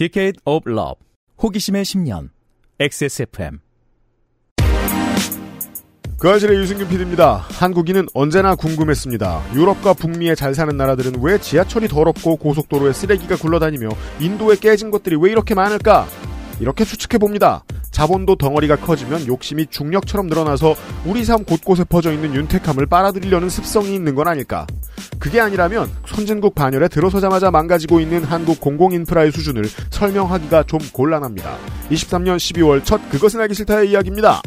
Decade of Love 호기심의 10년 XSFM 그 아실의 유승균 PD입니다. 한국인은 언제나 궁금했습니다. 유럽과 북미에 잘 사는 나라들은 왜 지하철이 더럽고 고속도로에 쓰레기가 굴러다니며 인도에 깨진 것들이 왜 이렇게 많을까? 이렇게 추측해 봅니다. 자본도 덩어리가 커지면 욕심이 중력처럼 늘어나서 우리 삶 곳곳에 퍼져 있는 윤택함을 빨아들이려는 습성이 있는 건 아닐까? 그게 아니라면 선진국 반열에 들어서자마자 망가지고 있는 한국 공공인프라의 수준을 설명하기가 좀 곤란합니다. 23년 12월 첫 그것은 알기 싫다의 이야기입니다.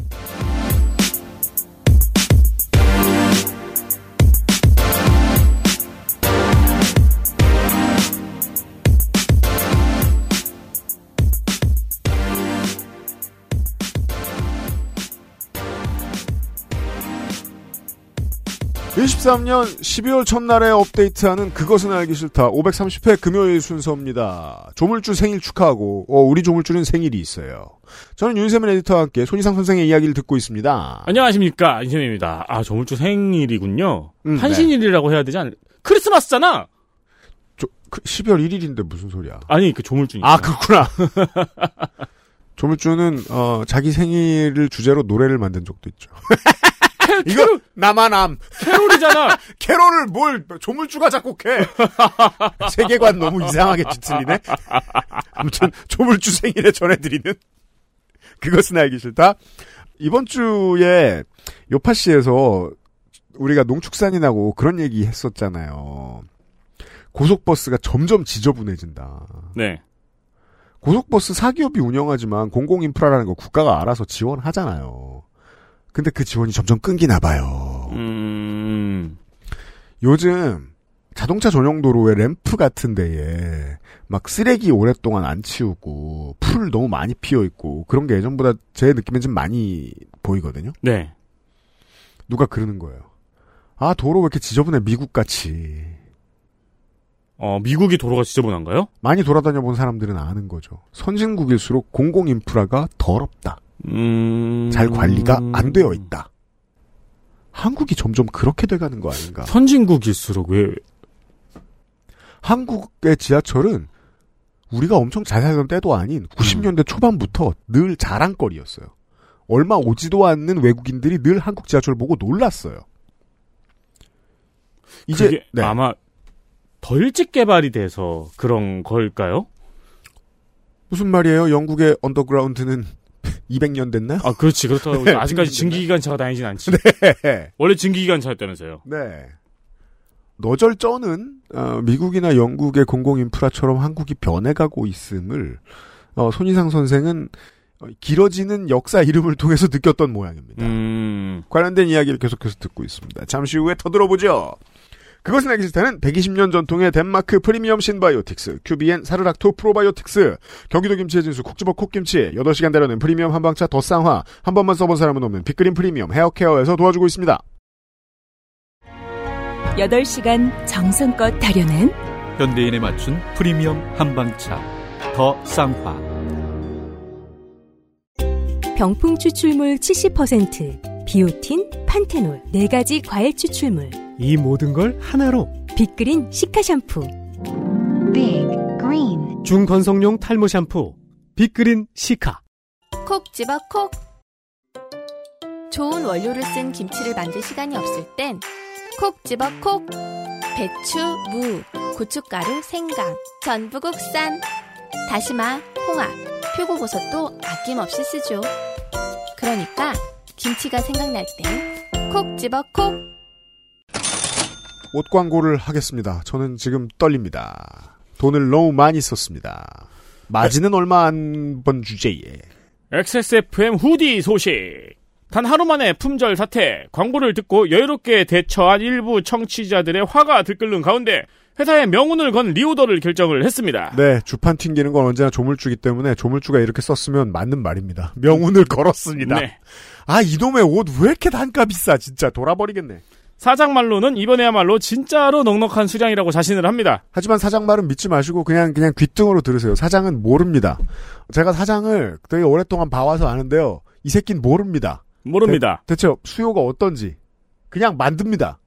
23년 12월 첫날에 업데이트하는 그것은 알기 싫다 530회 금요일 순서입니다. 조물주 생일 축하하고 어, 우리 조물주는 생일이 있어요. 저는 윤세민 에디터와 함께 손희상 선생의 이야기를 듣고 있습니다. 안녕하십니까 윤세민입니다. 아 조물주 생일이군요. 음, 한신일이라고 해야 되지 않? 크리스마스잖아. 조, 그 12월 1일인데 무슨 소리야? 아니 그 조물주니까. 아 그렇구나. 조물주는 어, 자기 생일을 주제로 노래를 만든 적도 있죠. 이거 나만함. 캐롤이잖아. 캐롤을 뭘 조물주가 작곡해 세계관 너무 이상하게 뒤틀리네. 아무튼 조물주 생일에 전해드리는 그것은 알기 싫다. 이번 주에 요파시에서 우리가 농축산인하고 그런 얘기 했었잖아요. 고속버스가 점점 지저분해진다. 네. 고속버스 사기업이 운영하지만 공공인프라라는 거 국가가 알아서 지원하잖아요 근데 그 지원이 점점 끊기나 봐요. 음. 요즘 자동차 전용 도로에 램프 같은 데에 막 쓰레기 오랫동안 안 치우고 풀 너무 많이 피어 있고 그런 게 예전보다 제 느낌엔 좀 많이 보이거든요. 네. 누가 그러는 거예요. 아 도로 왜 이렇게 지저분해 미국 같이 어 미국이 도로가 지저분한가요? 많이 돌아다녀 본 사람들은 아는 거죠. 선진국일수록 공공 인프라가 더럽다. 음. 잘 관리가 안 되어 있다. 한국이 점점 그렇게 돼가는 거 아닌가? 선진국일수록 왜? 한국의 지하철은 우리가 엄청 잘 살던 때도 아닌 90년대 초반부터 늘 자랑거리였어요. 얼마 오지도 않는 외국인들이 늘 한국 지하철 보고 놀랐어요. 이제 네. 아마 더 일찍 개발이 돼서 그런 걸까요? 무슨 말이에요? 영국의 언더그라운드는 200년 됐나요? 아 그렇지 그렇다고 네, 아직까지. 증기기관차가 다니진 않지. 네. 원래 증기기관차였다면서요. 네. 너절쩌는 어, 미국이나 영국의 공공인프라처럼 한국이 변해가고 있음을 어, 손이상 선생은 어, 길어지는 역사 이름을 통해서 느꼈던 모양입니다. 음. 관련된 이야기를 계속해서 듣고 있습니다. 잠시 후에 더 들어보죠. 그것은 알기 싫다는 120년 전통의 덴마크 프리미엄 신바이오틱스, 큐비엔 사르락토 프로바이오틱스, 경기도 김치의 진수 콕지버 콕김치, 8시간 달려는 프리미엄 한방차 더 쌍화, 한 번만 써본 사람은 없는 빅그린 프리미엄 헤어케어에서 도와주고 있습니다. 8시간 정성껏 다려낸 현대인에 맞춘 프리미엄 한방차 더 쌍화 병풍 추출물 70%, 비오틴, 판테놀 4가지 과일 추출물, 이 모든 걸 하나로 빅그린 시카 샴푸. Big Green 중건성용 탈모 샴푸 빅그린 시카 콕 집어 콕. 좋은 원료를 쓴 김치를 만들 시간이 없을 땐 콕 집어 콕. 배추, 무, 고춧가루, 생강, 전부 국산. 다시마, 홍합, 표고버섯도 아낌없이 쓰죠. 그러니까 김치가 생각날 땐 콕 집어 콕. 옷 광고를 하겠습니다. 저는 지금 떨립니다. 돈을 너무 많이 썼습니다. 마진은 얼마 안 번 주제에. XSFM 후디 소식. 단 하루 만에 품절 사태, 광고를 듣고 여유롭게 대처한 일부 청취자들의 화가 들끓는 가운데 회사에 명운을 건 리오더를 결정을 했습니다. 네, 주판 튕기는 건 언제나 조물주기 때문에 조물주가 이렇게 썼으면 맞는 말입니다. 명운을 걸었습니다. 네. 아, 이놈의 옷 왜 이렇게 단가 비싸? 진짜 돌아버리겠네. 사장 말로는 이번에야말로 진짜로 넉넉한 수량이라고 자신을 합니다. 하지만 사장 말은 믿지 마시고 그냥 그냥 귓등으로 들으세요. 사장은 모릅니다. 제가 사장을 되게 오랫동안 봐와서 아는데요. 이 새끼는 모릅니다. 모릅니다. 대, 체 수요가 어떤지 그냥 만듭니다.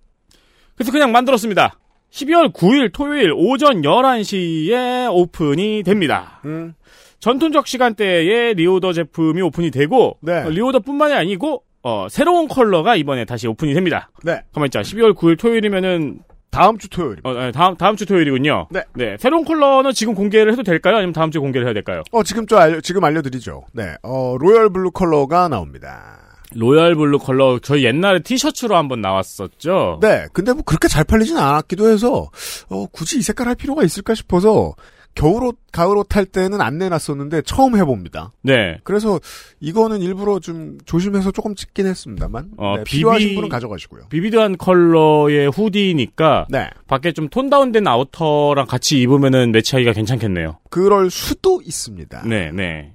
그래서 그냥 만들었습니다. 12월 9일 토요일 오전 11시에 오픈이 됩니다. 음. 전통적 시간대에 reorder 제품이 오픈이 되고 네. 어, reorder뿐만이 아니고 어, 새로운 컬러가 이번에 다시 오픈이 됩니다. 네. 가만 있자. 12월 9일 토요일이면은 다음 주 토요일. 어, 네, 다음 다음 주 토요일이군요. 네. 새로운 컬러는 지금 공개를 해도 될까요? 아니면 다음 주에 공개를 해야 될까요? 어, 지금 좀 알려, 지금 알려 드리죠. 네. 어, royal blue 컬러가 나옵니다. royal blue 컬러 저희 옛날에 티셔츠로 한번 나왔었죠. 네. 근데 뭐 그렇게 잘 팔리진 않았기도 해서, 어, 굳이 이 색깔 할 필요가 있을까 싶어서, 겨울옷, 가을옷 할 때는 안 내놨었는데 처음 해봅니다. 네. 그래서 이거는 일부러 좀 조심해서 조금 찍긴 했습니다만. 어, 네, 비비- 필요하신 분은 가져가시고요. 비비드한 컬러의 후디니까 네. 밖에 좀 톤 다운된 아우터랑 같이 입으면은 매치하기가 괜찮겠네요. 그럴 수도 있습니다. 네, 네.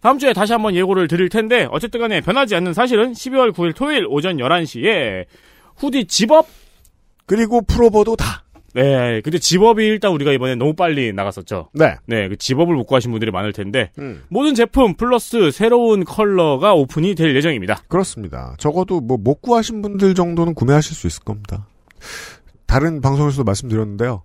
다음 주에 다시 한번 예고를 드릴 텐데 어쨌든 간에 변하지 않는 사실은 12월 9일 토요일 오전 11시에 hoodie zip-up 그리고 pullover도 다. 네, 근데 zip-up이 일단 우리가 이번에 너무 빨리 나갔었죠. 네. 네, 그 zip-up을 못 구하신 분들이 많을 텐데 음. 모든 제품 플러스 새로운 컬러가 오픈이 될 예정입니다. 그렇습니다. 적어도 뭐 못 구하신 분들 정도는 구매하실 수 있을 겁니다. 다른 방송에서도 말씀드렸는데요.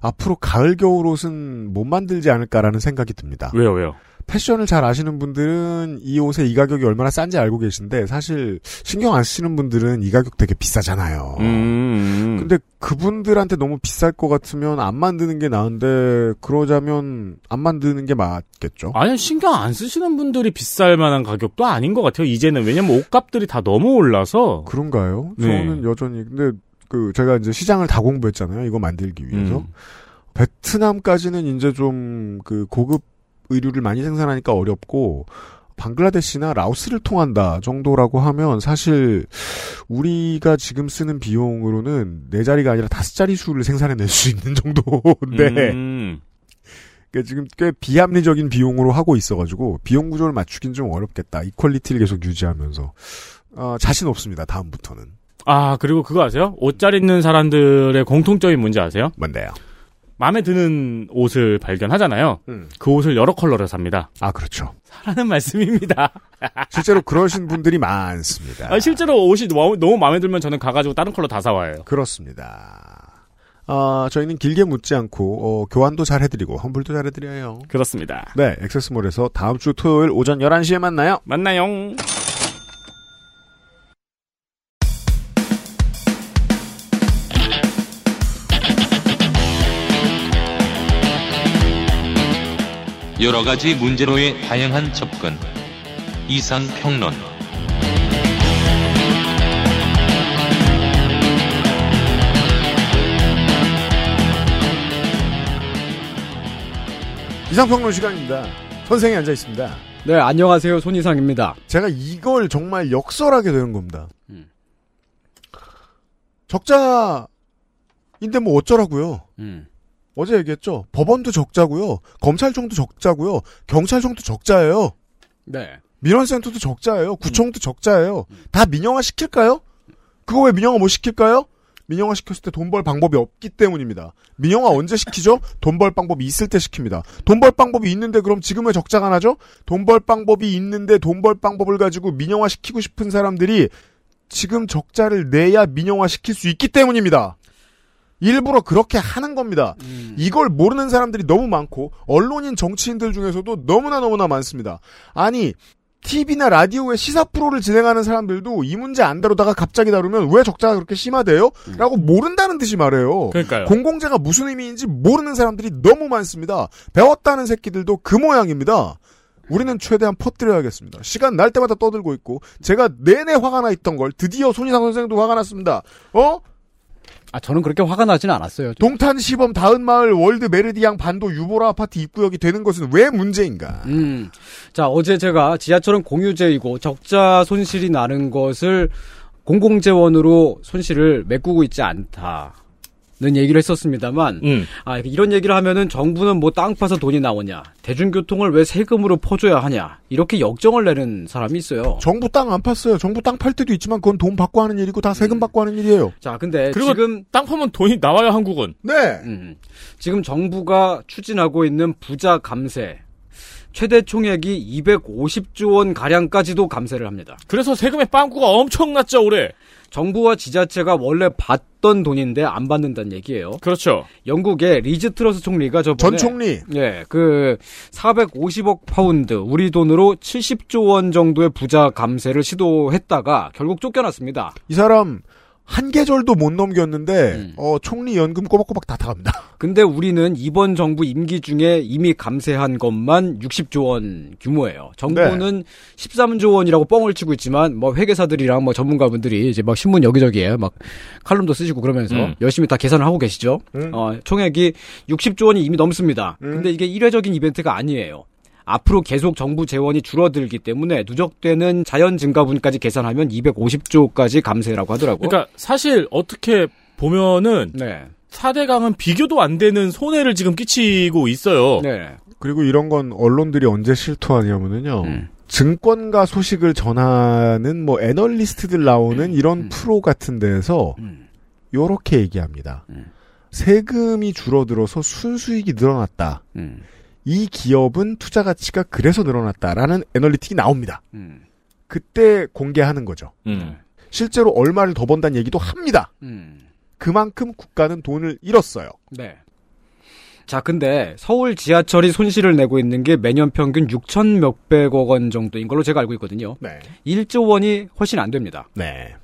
앞으로 가을 겨울 옷은 못 만들지 않을까라는 생각이 듭니다. 왜요, 왜요? 패션을 잘 아시는 분들은 이 옷의 이 가격이 얼마나 싼지 알고 계신데 사실 신경 안 쓰시는 분들은 이 가격 되게 비싸잖아요. 음. 근데 그분들한테 너무 비쌀 것 같으면 안 만드는 게 나은데 그러자면 안 만드는 게 맞겠죠. 아니 신경 안 쓰시는 분들이 비쌀 만한 가격도 아닌 것 같아요. 이제는 왜냐면 옷값들이 다 너무 올라서. 그런가요? 네. 저는 여전히 근데 그 제가 이제 시장을 다 공부했잖아요. 이거 만들기 위해서. 음. 베트남까지는 이제 좀 그 고급 의류를 많이 생산하니까 어렵고 방글라데시나 라오스를 통한다 정도라고 하면 사실 우리가 지금 쓰는 비용으로는 네 자리가 아니라 다섯 자리 수를 생산해낼 수 있는 정도인데 음. 그러니까 지금 꽤 비합리적인 비용으로 하고 있어가지고 비용 구조를 맞추긴 좀 어렵겠다. 이 quality를 계속 유지하면서 어, 자신 없습니다. 다음부터는 아 그리고 그거 아세요? 옷 잘 입는 사람들의 공통적인 문제 아세요? 뭔데요? 마음에 드는 옷을 발견하잖아요. 음. 그 옷을 여러 컬러로 삽니다. 아 그렇죠. 하는 말씀입니다. 실제로 그러신 분들이 많습니다. 아, 실제로 옷이 너무, 너무 마음에 들면 저는 가가지고 다른 컬러 다 사와요. 그렇습니다. 아, 저희는 길게 묻지 않고 어, 교환도 잘 해드리고 환불도 잘 해드려요. 그렇습니다. 네, 액세스몰에서 다음 주 토요일 오전 11시에 만나요. 만나요. 여러 가지 문제로의 다양한 접근. 이상 평론. 이상 평론 시간입니다. 선생이 앉아 있습니다. 네, 안녕하세요. 손이상입니다. 제가 이걸 정말 역설하게 되는 겁니다. 음. 적자인데 뭐 어쩌라고요? 음. 어제 얘기했죠. 법원도 적자고요. 검찰청도 적자고요. 경찰청도 적자예요. 네. 민원센터도 적자예요. 구청도 적자예요. 다 민영화 시킬까요? 그거 왜 민영화 못 시킬까요? 민영화 시켰을 때 돈 벌 방법이 없기 때문입니다. 민영화 언제 시키죠? 돈 벌 방법이 있을 때 시킵니다. 돈 벌 방법이 있는데 그럼 지금 왜 적자가 나죠? 돈 벌 방법이 있는데 돈 벌 방법을 가지고 민영화 시키고 싶은 사람들이 지금 적자를 내야 민영화 시킬 수 있기 때문입니다. 일부러 그렇게 하는 겁니다. 이걸 모르는 사람들이 너무 많고 언론인 정치인들 중에서도 너무나 너무나 많습니다. 아니 TV나 라디오에 시사 프로를 진행하는 사람들도 이 문제 안 다루다가 갑자기 다루면 왜 적자가 그렇게 심하대요? 라고 모른다는 듯이 말해요. 그러니까요. 공공재가 무슨 의미인지 모르는 사람들이 너무 많습니다. 배웠다는 새끼들도 그 모양입니다. 우리는 최대한 퍼뜨려야겠습니다. 시간 날 때마다 떠들고 있고 제가 내내 화가 나 있던 걸 드디어 손이상 선생도 화가 났습니다. 어? 아, 저는 그렇게 화가 나지는 않았어요. 동탄 시범 다은 마을 월드 메르디앙 반도 유보라 아파트 입구역이 되는 것은 왜 문제인가? 음. 자, 어제 제가 지하철은 공유제이고 적자 손실이 나는 것을 공공재원으로 손실을 메꾸고 있지 않다. 는 얘기를 했었습니다만 음. 아 이런 얘기를 하면은 정부는 뭐 땅 파서 돈이 나오냐 대중교통을 왜 세금으로 퍼줘야 하냐 이렇게 역정을 내는 사람이 있어요. 정부 땅 안 팠어요. 정부 땅 팔 때도 있지만 그건 돈 받고 하는 일이고 다 세금 받고 하는 일이에요. 자 근데 그리고 지금 땅 파면 돈이 나와요, 한국은. 네. 음, 지금 정부가 추진하고 있는 부자 감세 최대 총액이 250조 원 가량까지도 감세를 합니다. 그래서 세금의 빵꾸가 엄청났죠, 올해. 정부와 지자체가 원래 받던 돈인데 안 받는다는 얘기예요. 그렇죠. 영국의 리즈 트러스 총리가 저번에 전 총리. 예, 그 450억 파운드 우리 돈으로 70조 원 정도의 부자 감세를 시도했다가 결국 쫓겨났습니다. 이 사람 한 계절도 못 넘겼는데 음. 어, 총리 연금 꼬박꼬박 다 타갑니다. 근데 우리는 이번 정부 임기 중에 이미 감세한 것만 60조 원 규모예요. 정부는 13조 원이라고 뻥을 치고 있지만 뭐 회계사들이랑 뭐 전문가분들이 이제 막 신문 여기저기에 막 칼럼도 쓰시고 그러면서 음. 열심히 다 계산을 하고 계시죠. 음. 어, 총액이 60조 원이 이미 넘습니다. 음. 근데 이게 일회적인 이벤트가 아니에요. 앞으로 계속 정부 재원이 줄어들기 때문에 누적되는 자연 증가분까지 계산하면 250조까지 감세라고 하더라고요. 그러니까 사실 어떻게 보면은 네. 4대강은 비교도 안 되는 손해를 지금 끼치고 있어요. 네. 그리고 이런 건 언론들이 언제 실토하냐면은요. 음. 증권가 소식을 전하는 뭐 애널리스트들 나오는 이런 프로 같은 데서 음. 요렇게 얘기합니다. 음. 세금이 줄어들어서 순수익이 늘어났다. 음. 이 기업은 투자 가치가 그래서 늘어났다라는 애널리틱이 나옵니다. 음. 그때 공개하는 거죠. 음. 실제로 얼마를 더 번다는 얘기도 합니다. 음. 그만큼 국가는 돈을 잃었어요. 네. 자, 근데 서울 지하철이 손실을 내고 있는 게 매년 평균 6천 몇백억 원 정도인 걸로 제가 알고 있거든요. 네. 1조 원이 훨씬 안 됩니다. 네.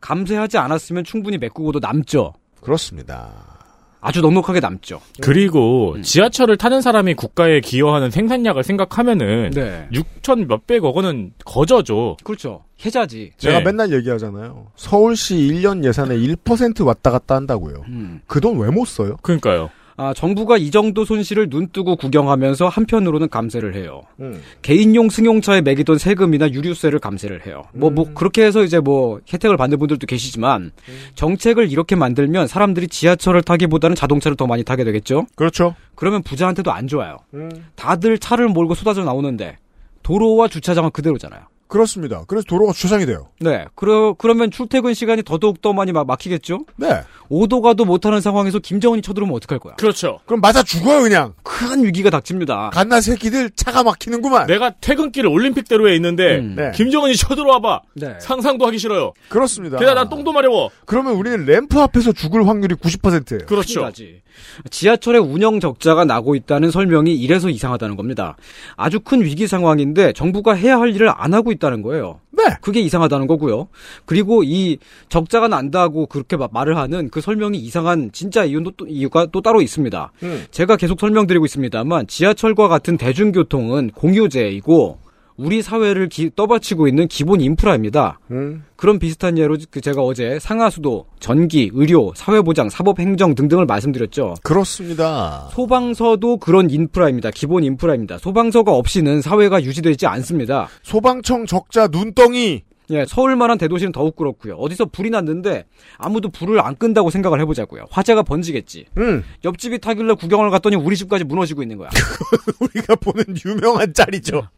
감세하지 않았으면 충분히 메꾸고도 남죠. 그렇습니다. 아주 넉넉하게 남죠. 그리고 음. 지하철을 타는 사람이 국가에 기여하는 생산량을 생각하면은 네. 6천 몇백억 원은 거저죠. 그렇죠. 해자지. 제가 네. 맨날 얘기하잖아요. 서울시 1년 예산의 1% 왔다 갔다 한다고요. 음. 그돈 왜 못 써요? 그러니까요. 아, 정부가 이 정도 손실을 눈뜨고 구경하면서 한편으로는 감세를 해요. 음. 개인용 승용차에 매기던 세금이나 유류세를 감세를 해요. 뭐, 뭐, 그렇게 해서 이제 뭐, 혜택을 받는 분들도 계시지만, 정책을 이렇게 만들면 사람들이 지하철을 타기보다는 자동차를 더 많이 타게 되겠죠? 그렇죠. 그러면 부자한테도 안 좋아요. 음. 다들 차를 몰고 쏟아져 나오는데, 도로와 주차장은 그대로잖아요. 그렇습니다. 그래서 도로가 주차장이 돼요. 네. 그러, 그러면 출퇴근 시간이 더더욱 더 많이 막 막히겠죠? 네. 오도 가도 못하는 상황에서 김정은이 쳐들어오면 어떡할 거야? 그렇죠. 그럼 맞아 죽어요 그냥. 큰 위기가 닥칩니다. 갓나 새끼들 차가 막히는구만. 내가 퇴근길 올림픽대로에 있는데 음. 네. 김정은이 쳐들어와봐. 네. 상상도 하기 싫어요. 그렇습니다. 게다가 난 똥도 마려워. 그러면 우리는 램프 앞에서 죽을 확률이 90%예요. 그렇죠. 큰일나지. 지하철의 운영 적자가 나고 있다는 설명이 이래서 이상하다는 겁니다. 아주 큰 위기 상황인데 정부가 해야 할 일을 안 하고 있다는 거예요. 네. 그게 이상하다는 거고요. 그리고 이 적자가 난다고 그렇게 마- 말을 하는 그 설명이 이상한 진짜 이유도 또, 이유가 또 따로 있습니다. 음. 제가 계속 설명드리고 있습니다만 지하철과 같은 대중교통은 공유제이고 우리 사회를 기- 떠받치고 있는 기본 인프라입니다. 음. 그런 비슷한 예로 그 제가 어제 상하수도, 전기, 의료, 사회보장, 사법행정 등등을 말씀드렸죠. 그렇습니다. 소방서도 그런 인프라입니다. 기본 인프라입니다. 소방서가 없이는 사회가 유지되지 않습니다. 소방청 적자 눈덩이. 예, 서울만한 대도시는 더욱 그렇고요. 어디서 불이 났는데 아무도 불을 안 끈다고 생각을 해보자고요. 화재가 번지겠지. 음. 옆집이 타길래 구경을 갔더니 우리 집까지 무너지고 있는 거야. 우리가 보는 유명한 짤이죠.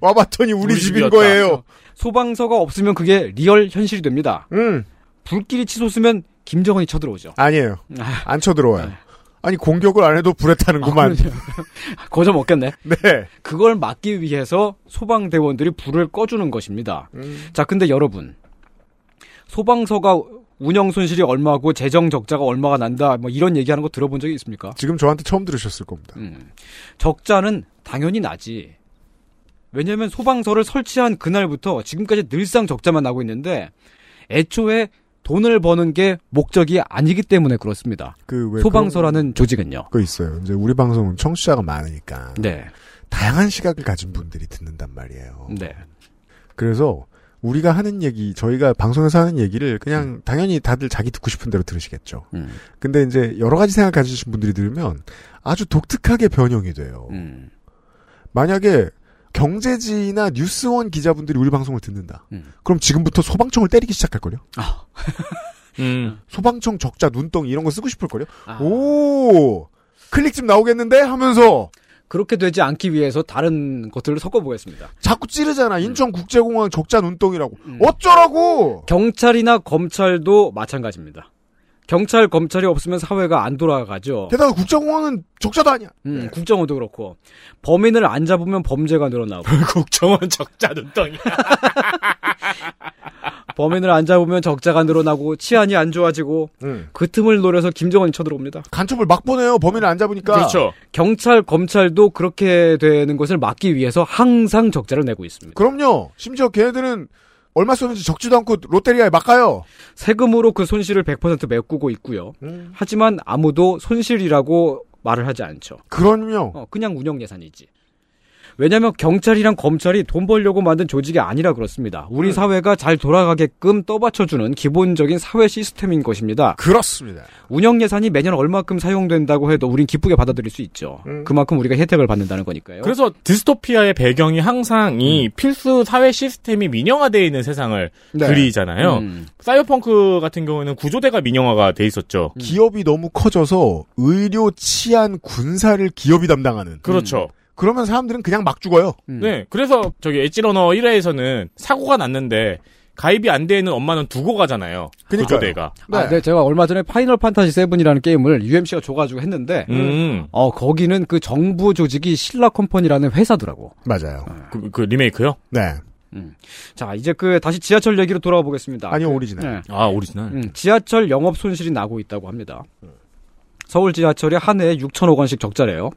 와봤더니 우리, 우리 집인 집이었다. 거예요. 소방서가 없으면 그게 리얼 현실이 됩니다. 음. 불길이 치솟으면 김정은이 쳐들어오죠. 아니에요. 아, 안 쳐들어와요. 아니 공격을 안 해도 불에 타는구만. 거저 먹겠네. 네. 그걸 막기 위해서 소방 대원들이 불을 꺼주는 것입니다. 자, 근데 여러분. 소방서가 운영 손실이 얼마고 재정 적자가 얼마가 난다. 뭐 이런 얘기하는 거 들어본 적이 있습니까? 지금 저한테 처음 들으셨을 겁니다. 음. 적자는 당연히 나지. 왜냐면 소방서를 설치한 그날부터 지금까지 늘상 적자만 나고 있는데 애초에 돈을 버는 게 목적이 아니기 때문에 그렇습니다. 그왜 소방서라는 조직은요. 거 있어요. 이제 우리 방송은 청취자가 많으니까 네. 다양한 시각을 가진 분들이 듣는단 말이에요. 네. 그래서 우리가 하는 얘기, 저희가 방송에서 하는 얘기를 그냥 당연히 다들 자기 듣고 싶은 대로 들으시겠죠. 음. 근데 이제 여러 가지 생각 가지신 분들이 들으면 아주 독특하게 변형이 돼요. 음. 만약에 경제지나 뉴스원 기자분들이 우리 방송을 듣는다. 음. 그럼 지금부터 소방청을 때리기 시작할걸요? 음. 소방청 적자 눈덩이 이런 거 쓰고 싶을걸요? 아. 오! 클릭 좀 나오겠는데? 하면서 그렇게 되지 않기 위해서 다른 것들을 섞어보겠습니다. 자꾸 찌르잖아. 인천국제공항 적자 눈덩이라고. 음. 어쩌라고! 경찰이나 검찰도 마찬가지입니다. 경찰, 검찰이 없으면 사회가 안 돌아가죠. 게다가 국제공항은 적자도 아니야. 음, 국정원도 그렇고. 범인을 안 잡으면 범죄가 늘어나고. 국정원 적자 눈덩이. 범인을 안 잡으면 적자가 늘어나고 치안이 안 좋아지고 음. 그 틈을 노려서 김정은이 쳐들어옵니다. 간첩을 막 보내요. 범인을 안 잡으니까. 그렇죠. 경찰, 검찰도 그렇게 되는 것을 막기 위해서 항상 적자를 내고 있습니다. 그럼요. 심지어 걔네들은 얼마 썼는지 적지도 않고 롯데리아에 막 가요. 세금으로 그 손실을 100% 메꾸고 있고요. 하지만 아무도 손실이라고 말을 하지 않죠. 그럼요. 어, 그냥 운영 예산이지. 왜냐하면 경찰이랑 검찰이 돈 벌려고 만든 조직이 아니라 그렇습니다. 우리 음. 사회가 잘 돌아가게끔 떠받쳐주는 기본적인 사회 시스템인 것입니다. 그렇습니다. 운영 예산이 매년 얼마큼 사용된다고 해도 우린 기쁘게 받아들일 수 있죠. 음. 그만큼 우리가 혜택을 받는다는 거니까요. 그래서 디스토피아의 배경이 항상 이 필수 사회 시스템이 민영화되어 있는 세상을 네. 그리잖아요. 음. 사이버펑크 같은 경우에는 구조대가 민영화가 돼 있었죠. 기업이 너무 커져서 의료, 치안, 군사를 기업이 담당하는. 그렇죠. 그러면 사람들은 그냥 막 죽어요. 음. 네. 그래서 저기 엣지러너 1회에서는 사고가 났는데 가입이 안 되는 엄마는 두고 가잖아요. 그러니까요. 구조대가. 아, 네, 제가 얼마 전에 파이널 판타지 7이라는 게임을 UMC가 줘가지고 했는데, 음. 어, 거기는 그 정부 조직이 신라 컴퍼니라는 회사더라고. 맞아요. 그, 그 리메이크요? 네. 자, 이제 그, 다시 지하철 얘기로 돌아와 보겠습니다. 아니요, 그, 오리지널. 네. 아, 오리지널. 음, 지하철 영업 손실이 나고 있다고 합니다. 서울 지하철이 한 해에 6천억 원씩 적자래요.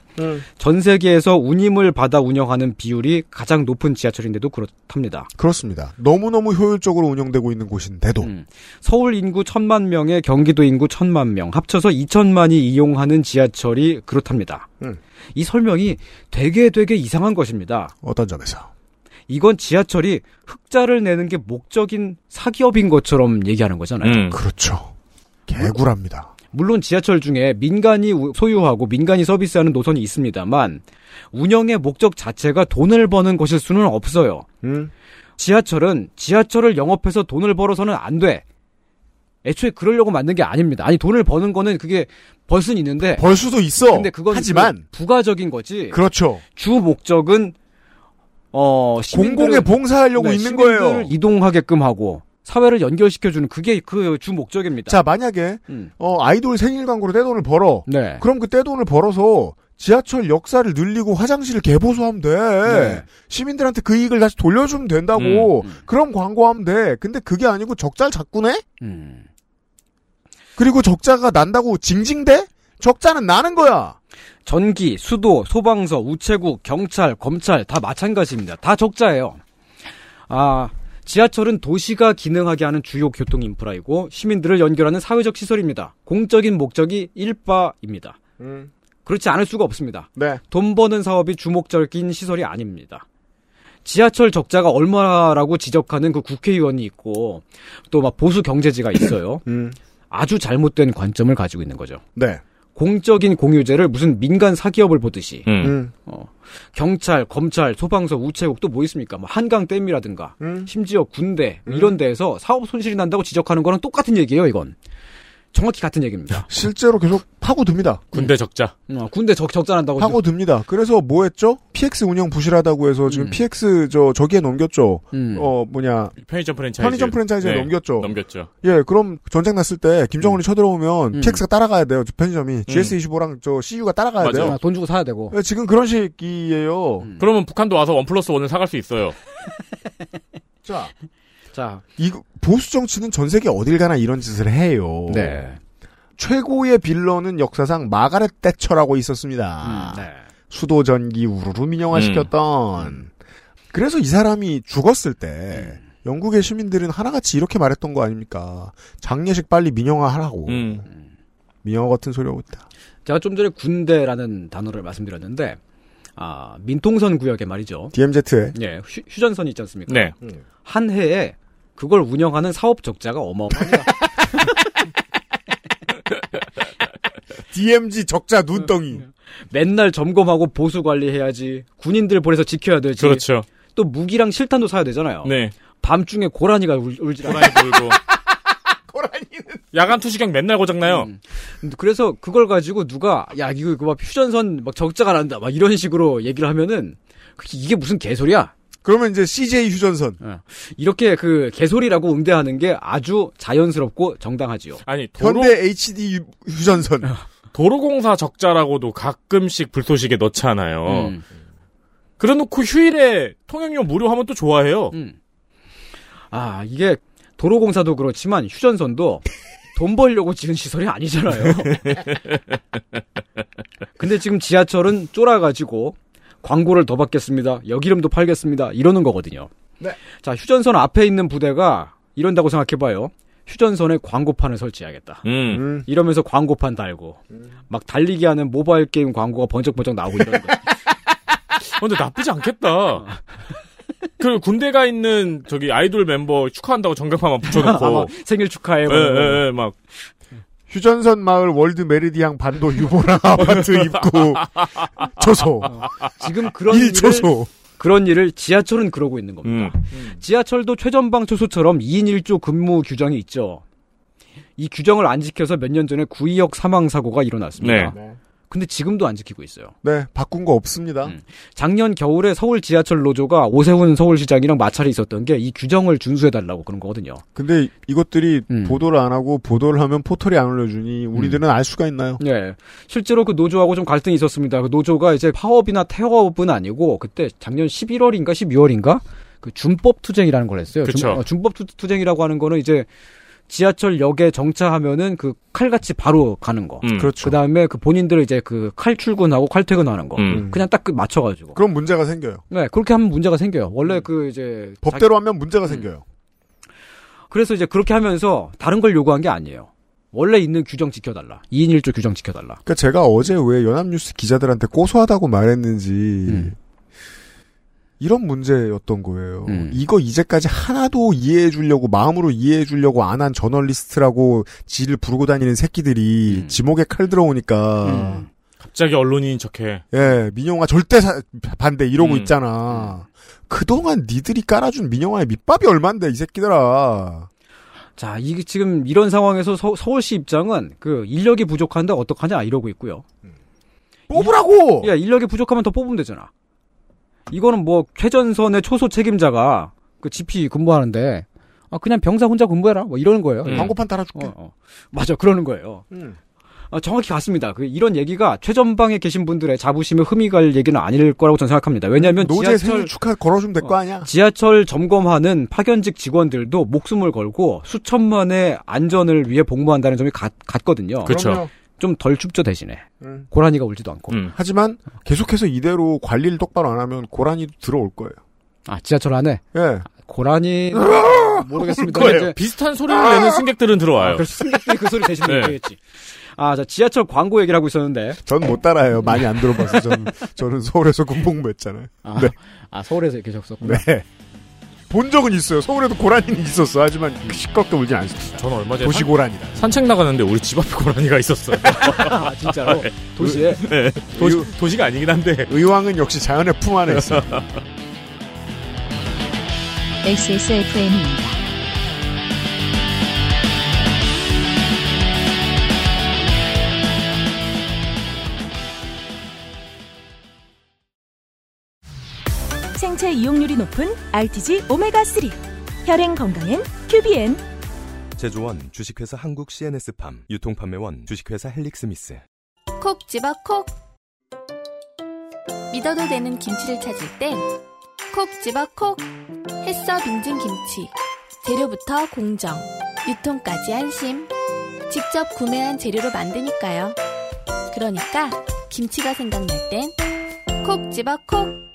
전 세계에서 운임을 받아 운영하는 비율이 가장 높은 지하철인데도 그렇답니다. 그렇습니다. 너무너무 효율적으로 운영되고 있는 곳인데도. 음. 서울 인구 1천만 명에 경기도 인구 1천만 명, 합쳐서 2천만이 이용하는 지하철이 그렇답니다. 음. 이 설명이 되게 되게 이상한 것입니다. 어떤 점에서? 이건 지하철이 흑자를 내는 게 목적인 사기업인 것처럼 얘기하는 거잖아요. 음. 그렇죠. 개구랍니다. 물론 지하철 중에 민간이 우- 소유하고 민간이 서비스하는 노선이 있습니다만 운영의 목적 자체가 돈을 버는 것일 수는 없어요. 음. 지하철은 지하철을 영업해서 돈을 벌어서는 안 돼. 애초에 그러려고 만든 게 아닙니다. 아니 돈을 버는 거는 그게 벌 수는 있는데 벌 수도 있어. 근데 그건 하지만 그 부가적인 거지. 그렇죠. 주 목적은 어 공공에 봉사하려고 네, 있는 거예요. 이동하게끔 하고 사회를 연결시켜주는 그게 그 주 목적입니다. 자, 만약에 음. 어, 아이돌 생일 광고로 떼돈을 벌어. 네. 그럼 그 떼돈을 벌어서 지하철 역사를 늘리고 화장실을 개보수하면 돼. 네. 시민들한테 그 이익을 다시 돌려주면 된다고. 음, 음. 그럼 광고하면 돼. 근데 그게 아니고 적자를 자꾸 내? 음. 그리고 적자가 난다고 징징대? 적자는 나는 거야. 전기, 수도, 소방서, 우체국, 경찰, 검찰 다 마찬가지입니다. 다 적자예요. 아, 지하철은 도시가 기능하게 하는 주요 교통 인프라이고 시민들을 연결하는 사회적 시설입니다. 공적인 목적이 일바입니다. 그렇지 않을 수가 없습니다. 네. 돈 버는 사업이 주목적인 시설이 아닙니다. 지하철 적자가 얼마라고 지적하는 그 국회의원이 있고 또 막 보수 경제지가 있어요. 음. 아주 잘못된 관점을 가지고 있는 거죠. 네. 공적인 공유제를 무슨 민간 사기업을 보듯이 음. 음. 어, 경찰, 검찰, 소방서, 우체국 또 뭐 있습니까? 뭐 한강 댐이라든가 음. 심지어 군대 이런 데에서 사업 손실이 난다고 지적하는 거랑 똑같은 얘기예요. 이건 정확히 같은 얘기입니다. 실제로 계속 파고듭니다. 군대 적자. 어, 군대 적 적자 난다고 파고듭니다. 그래서 뭐 했죠? PX 운영 부실하다고 해서 지금 음. PX 저 저기에 넘겼죠. 음. 어 뭐냐 편의점 프랜차이즈. 편의점 프랜차이즈에 네, 넘겼죠. 넘겼죠. 예, 그럼 전쟁 났을 때 김정은이 쳐들어오면 음. PX가 따라가야 돼요. 편의점이 GS25랑 저 CU가 따라가야 맞아. 돼요. 아, 돈 주고 사야 되고. 예, 지금 그런 시기예요. 음. 그러면 북한도 와서 원 플러스 원을 사갈 수 있어요. 자, 자, 이 보수 정치는 전 세계 어딜 가나 이런 짓을 해요. 네. 최고의 빌런은 역사상 마가렛 대처라고 있었습니다. 음, 네. 수도 전기 우르르 민영화시켰던. 그래서 이 사람이 죽었을 때 영국의 시민들은 하나같이 이렇게 말했던 거 아닙니까? 장례식 빨리 민영화하라고. 음. 민영화 같은 소리하고 있다. 제가 좀 전에 군대라는 단어를 말씀드렸는데 아, 민통선 구역에 말이죠. DMZ에 예, 휴, 휴전선이 있지 않습니까? 네. 한 해에 그걸 운영하는 사업 적자가 어마어마합니다. DMZ 적자 눈덩이. 맨날 점검하고 보수 관리해야지. 군인들 보내서 지켜야 되지. 그렇죠. 또 무기랑 실탄도 사야 되잖아요. 네. 밤중에 고라니가 울, 울질 않아요. 고라니 돌고. 야간 투시경 맨날 고장나요. 음. 그래서 그걸 가지고 누가 야 이거 이거 막 휴전선 막 적자가 난다 막 이런 식으로 얘기를 하면은 이게 무슨 개소리야? 그러면 이제 CJ 휴전선. 이렇게 그 개소리라고 응대하는 게 아주 자연스럽고 정당하지요. 아니 도로 현대 HD 휴- 휴전선. 도로공사 적자라고도 가끔씩 불쏘시개 넣잖아요. 음. 그래놓고 휴일에 통행료 무료하면 또 좋아해요. 음. 아 이게 도로공사도 그렇지만 휴전선도 돈 벌려고 지은 시설이 아니잖아요. 근데 지금 지하철은 쫄아가지고 광고를 더 받겠습니다. 여기름도 팔겠습니다. 이러는 거거든요. 네. 자, 휴전선 앞에 있는 부대가 이런다고 생각해봐요. 휴전선에 광고판을 설치해야겠다. 음. 음. 이러면서 광고판 달고 막 달리기 하는 모바일 게임 광고가 번쩍번쩍 나오고 이러는 거죠. 어, 근데 나쁘지 않겠다. 그 군대가 있는 저기 아이돌 멤버 축하한다고 전광판만 붙여놓고. 생일 축하해. 예, 뭐. 예, 예, 막. 휴전선 마을 월드 메르디앙 반도 유보라 아파트 입구 초소 지금 그런 일을 1초소 그런 일을 지하철은 그러고 있는 겁니다. 음. 지하철도 최전방 초소처럼 2인 1조 근무 규정이 있죠. 이 규정을 안 지켜서 몇 년 전에 구의역 사망 사고가 일어났습니다. 네. 근데 지금도 안 지키고 있어요. 네 바뀐 거 없습니다 음. 작년 겨울에 서울 지하철 노조가 오세훈 서울시장이랑 마찰이 있었던 게 이 규정을 준수해달라고 그런 거거든요. 근데 이것들이 음. 보도를 안 하고 보도를 하면 포털이 안 올려주니 우리들은 알 수가 있나요? 예. 실제로 그 노조하고 좀 갈등이 있었습니다. 그 노조가 이제 파업이나 태업은 아니고 그때 작년 11월인가 12월인가 그 준법 투쟁이라는 걸 했어요. 그쵸. 준, 어, 준법 투, 투쟁이라고 하는 거는 이제 지하철역에 정차하면은 그 칼같이 바로 가는 거. 음. 그렇죠. 그 다음에 그 본인들 이제 그 칼 출근하고 칼 퇴근하는 거. 음. 그냥 딱 그 맞춰 가지고. 그럼 문제가 생겨요. 네, 그렇게 하면 문제가 생겨요. 원래 그 이제. 법대로 하면 문제가 생겨요. 자기- 그래서 이제 그렇게 하면서 다른 걸 요구한 게 아니에요. 원래 있는 규정 지켜달라. 2인 1조 규정 지켜달라. 그러니까 제가 어제 왜 연합뉴스 기자들한테 고소하다고 말했는지 음. 이런 문제였던 거예요. 음. 이거 이제까지 하나도 이해해 주려고 마음으로 이해해 주려고 안 한 저널리스트라고 지를 부르고 다니는 새끼들이 음. 지목에 칼 들어오니까 음. 갑자기 언론인인 척해. 예 민영아 절대 사- 반대 이러고 음. 있잖아. 그동안 니들이 깔아준 민영아의 밑밥이 얼만데 이 새끼들아. 자, 이게 지금 이런 상황에서 서, 울시 입장은 그 인력이 부족한데 어떡하냐 이러고 있고요. 뽑으라고. 야, 인력이 부족하면 더 뽑으면 되잖아. 이거는 뭐 최전선의 초소 책임자가 그 GP 근무하는데 아 그냥 병사 혼자 근무해라 뭐 이러는 거예요. 음. 광고판 따라줄게. 어, 어. 맞아, 그러는 거예요. 음. 아, 정확히 같습니다. 그 이런 얘기가 최전방에 계신 분들의 자부심에 흠이 갈 얘기는 아닐 거라고 저는 생각합니다. 왜냐하면 노제 지하철 생일 축하 걸어주면 될거 어. 아니야. 지하철 점검하는 파견직 직원들도 목숨을 걸고 수천만의 안전을 위해 복무한다는 점이 같, 같거든요. 그렇죠. 좀 덜 춥죠 대신에 음. 고라니가 울지도 않고. 음. 하지만 계속해서 이대로 관리를 똑바로 안 하면 고라니도 들어올 거예요. 아 지하철 안에 예. 고라니 모르겠습니다. 그거예요. 이제 비슷한 소리를 내는 승객들은 들어와요. 아, 그래서 승객들이 그 소리 대신 네. 얘기했지. 아, 자, 지하철 광고 얘기를 하고 있었는데. 전 못 따라해요. 많이 안 들어봐서 저는 저는 서울에서 군복무했잖아요. 아, 네. 아 서울에서 계셨었구나. 네. 본 적은 있어요. 서울에도 고라니는 있었어. 하지만 시끄럽게 울진 않았어요. 저는 얼마 전에 도시 산, 고라니다. 산책 나가는데 우리 집 앞에 고라니가 있었어요. 아, 진짜로. 도시에. 네. 도시, 도시가 아니긴 한데. 의왕은 역시 자연의 품 안에 있어요. XSFM입니다. 생체 이용률이 높은 RTG 오메가3 혈행 건강엔 큐비엔. 제조원 주식회사 한국 CNS팜 유통판매원 주식회사 헬릭스미스. 콕 집어 콕. 믿어도 되는 김치를 찾을 땐 콕 집어 콕. 햇서 빙진 김치 재료부터 공정 유통까지 안심. 직접 구매한 재료로 만드니까요. 그러니까 김치가 생각날 땐 콕 집어 콕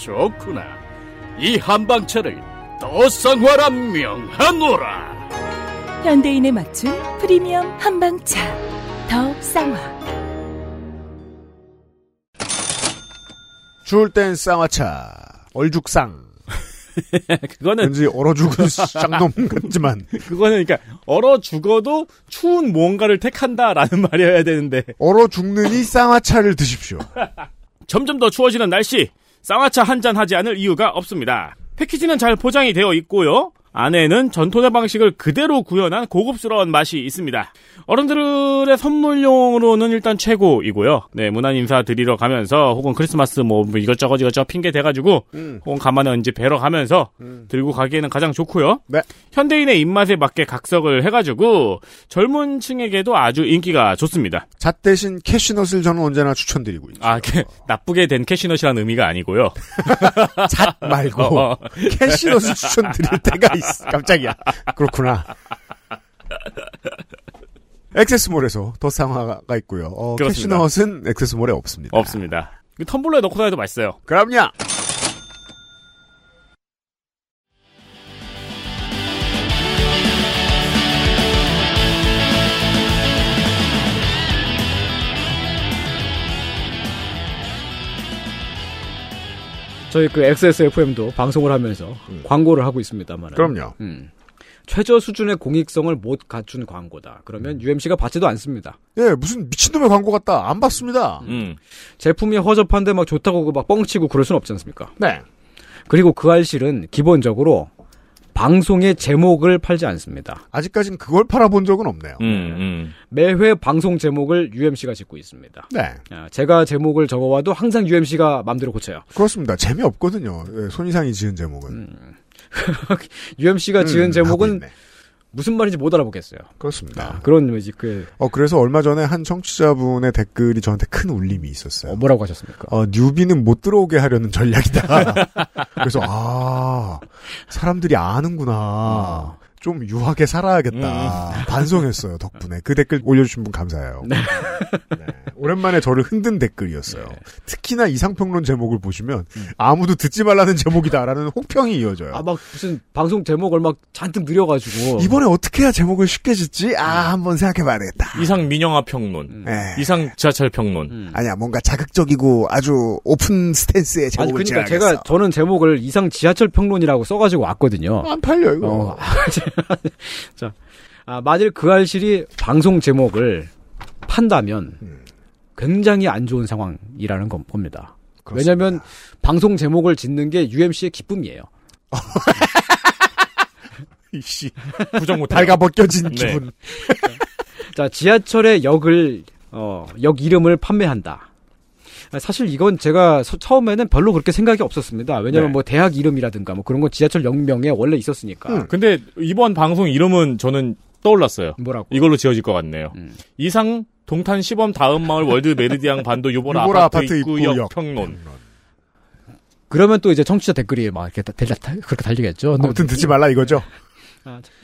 좋구나. 이 한방차를 더 쌍화라 명하노라. 현대인에 맞춘 프리미엄 한방차 더 쌍화 추울 땐 쌍화차. 얼죽상. 그거는 왠지 얼어 죽은 쌍놈 같지만. 그거는 그러니까 얼어 죽어도 추운 무언가를 택한다라는 말이어야 되는데 얼어 죽느니 쌍화차를 드십시오. 점점 더 추워지는 날씨 쌍화차 한 잔 하지 않을 이유가 없습니다. 패키지는 잘 포장이 되어 있고요. 안에는 전통의 방식을 그대로 구현한 고급스러운 맛이 있습니다. 어른들의 선물용으로는 일단 최고이고요. 네, 문안 인사 드리러 가면서 혹은 크리스마스 뭐 이것저것 이것저것 핑계 대가지고 음. 혹은 가만히 언제 뵈러 가면서 들고 가기에는 가장 좋고요. 네. 현대인의 입맛에 맞게 각색을 해가지고 젊은 층에게도 아주 인기가 좋습니다. 잣 대신 캐슈넛을 저는 언제나 추천드리고 있죠. 아, 그, 나쁘게 된 캐슈넛이라는 의미가 아니고요. 잣 말고 어. 캐슈넛을 추천드릴 때가. 깜짝이야. 그렇구나. 액세스몰에서 더 상화가 있고요. 어. 캐시넛은 액세스몰에 없습니다. 없습니다. 그 텀블러에 넣고 다녀도 맛있어요. 그럼요. 저희 그 XSFM도 방송을 하면서 광고를 하고 있습니다만. 그럼요. 최저 수준의 공익성을 못 갖춘 광고다. 그러면 UMC가 받지도 않습니다. 예, 무슨 미친놈의 광고 같다. 안 봤습니다. 음. 제품이 허접한데 막 좋다고 막 뻥치고 그럴 순 없지 않습니까? 네. 그리고 그 알실은 기본적으로 방송의 제목을 팔지 않습니다. 아직까진 그걸 팔아본 적은 없네요. 음, 매회 방송 제목을 UMC가 짓고 있습니다. 네. 아, 제가 제목을 적어와도 항상 UMC가 맘대로 고쳐요. 그렇습니다. 재미없거든요. 예, 손이상이 지은 제목은. UMC가 지은 음, 제목은. 무슨 말인지 못 알아보겠어요. 그렇습니다. 그런 뭐지 그 어, 그래서 얼마 전에 한 청취자분의 댓글이 저한테 큰 울림이 있었어요. 뭐라고 하셨습니까? 어, 뉴비는 못 들어오게 하려는 전략이다. 그래서, 아, 사람들이 아는구나. 좀 유하게 살아야겠다. 반성했어요, 덕분에. 그 댓글 올려주신 분 감사해요. 네. 오랜만에 저를 흔든 댓글이었어요. 특히나 이상평론 제목을 보시면 아무도 듣지 말라는 제목이다라는 혹평이 이어져요. 아 막 무슨 방송 제목을 막 잔뜩 느려가지고 이번에 어떻게 해야 제목을 쉽게 짓지? 아, 한번 생각해봐야 되겠다. 이상 민영화 평론. 네. 이상 지하철 평론. 음. 아니야, 뭔가 자극적이고 아주 오픈 스탠스의 아니 제목을 그러니까 지어야겠어. 제가 저는 제목을 이상 지하철 평론이라고 써가지고 왔거든요. 안 팔려, 이거. 어, 자, 아, 만일 그 알실이 방송 제목을 판다면 굉장히 안 좋은 상황이라는 건 겁니다. 왜냐하면 방송 제목을 짓는 게 UMC의 기쁨이에요. 이씨. 부정 못해. 달가 벗겨진 네. 기분. 자, 지하철의 역을 어, 역 이름을 판매한다. 아, 사실 이건 제가 서- 처음에는 별로 그렇게 생각이 없었습니다. 왜냐면 네. 뭐 대학 이름이라든가 뭐 그런 건 지하철 역명에 원래 있었으니까. 근데 이번 방송 이름은 저는 떠올랐어요. 뭐라고? 이걸로 지어질 것 같네요. 음. 이상 동탄 시범 다은 마을 월드 메르디앙 반도 유보라, 유보라 아파트, 아파트 입구역 입구역 평론. 그러면 또 이제 청취자 댓글이 막 이렇게 다- 달- 달- 그렇게 달리겠죠. 아무튼 듣지 말라 이거죠.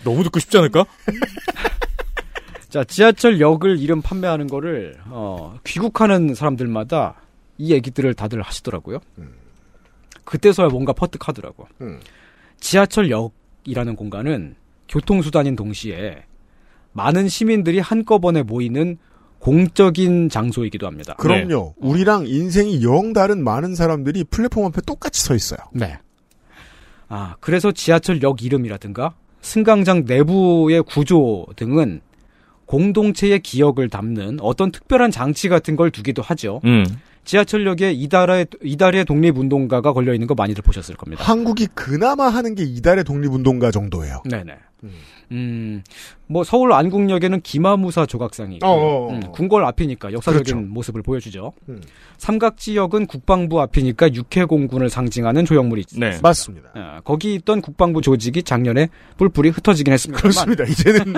너무 듣고 싶지 않을까? 자, 지하철 역을 이름 판매하는 거를 어, 귀국하는 사람들마다 이 얘기들을 다들 하시더라고요. 그때서야 뭔가 퍼뜩하더라고. 음. 지하철 역이라는 공간은 교통수단인 동시에 많은 시민들이 한꺼번에 모이는 공적인 장소이기도 합니다. 그럼요. 우리랑 인생이 영 다른 많은 사람들이 플랫폼 앞에 똑같이 서 있어요. 네. 아, 그래서 지하철 역 이름이라든가 승강장 내부의 구조 등은 공동체의 기억을 담는 어떤 특별한 장치 같은 걸 두기도 하죠. 음. 지하철역에 이달의 이달의 독립운동가가 걸려 있는 거 많이들 보셨을 겁니다. 한국이 그나마 하는 게 이달의 독립운동가 정도예요. 네네. 음, 뭐 서울 안국역에는 기마무사 조각상이 있고, 어어어. 음, 궁궐 앞이니까 역사적인 그렇죠. 모습을 보여주죠. 음. 삼각지역은 국방부 앞이니까 육해공군을 상징하는 조형물이 있습니다. 네. 맞습니다. 아, 거기 있던 국방부 조직이 작년에 뿔뿔이 흩어지긴 했습니다. 그렇습니다. 이제는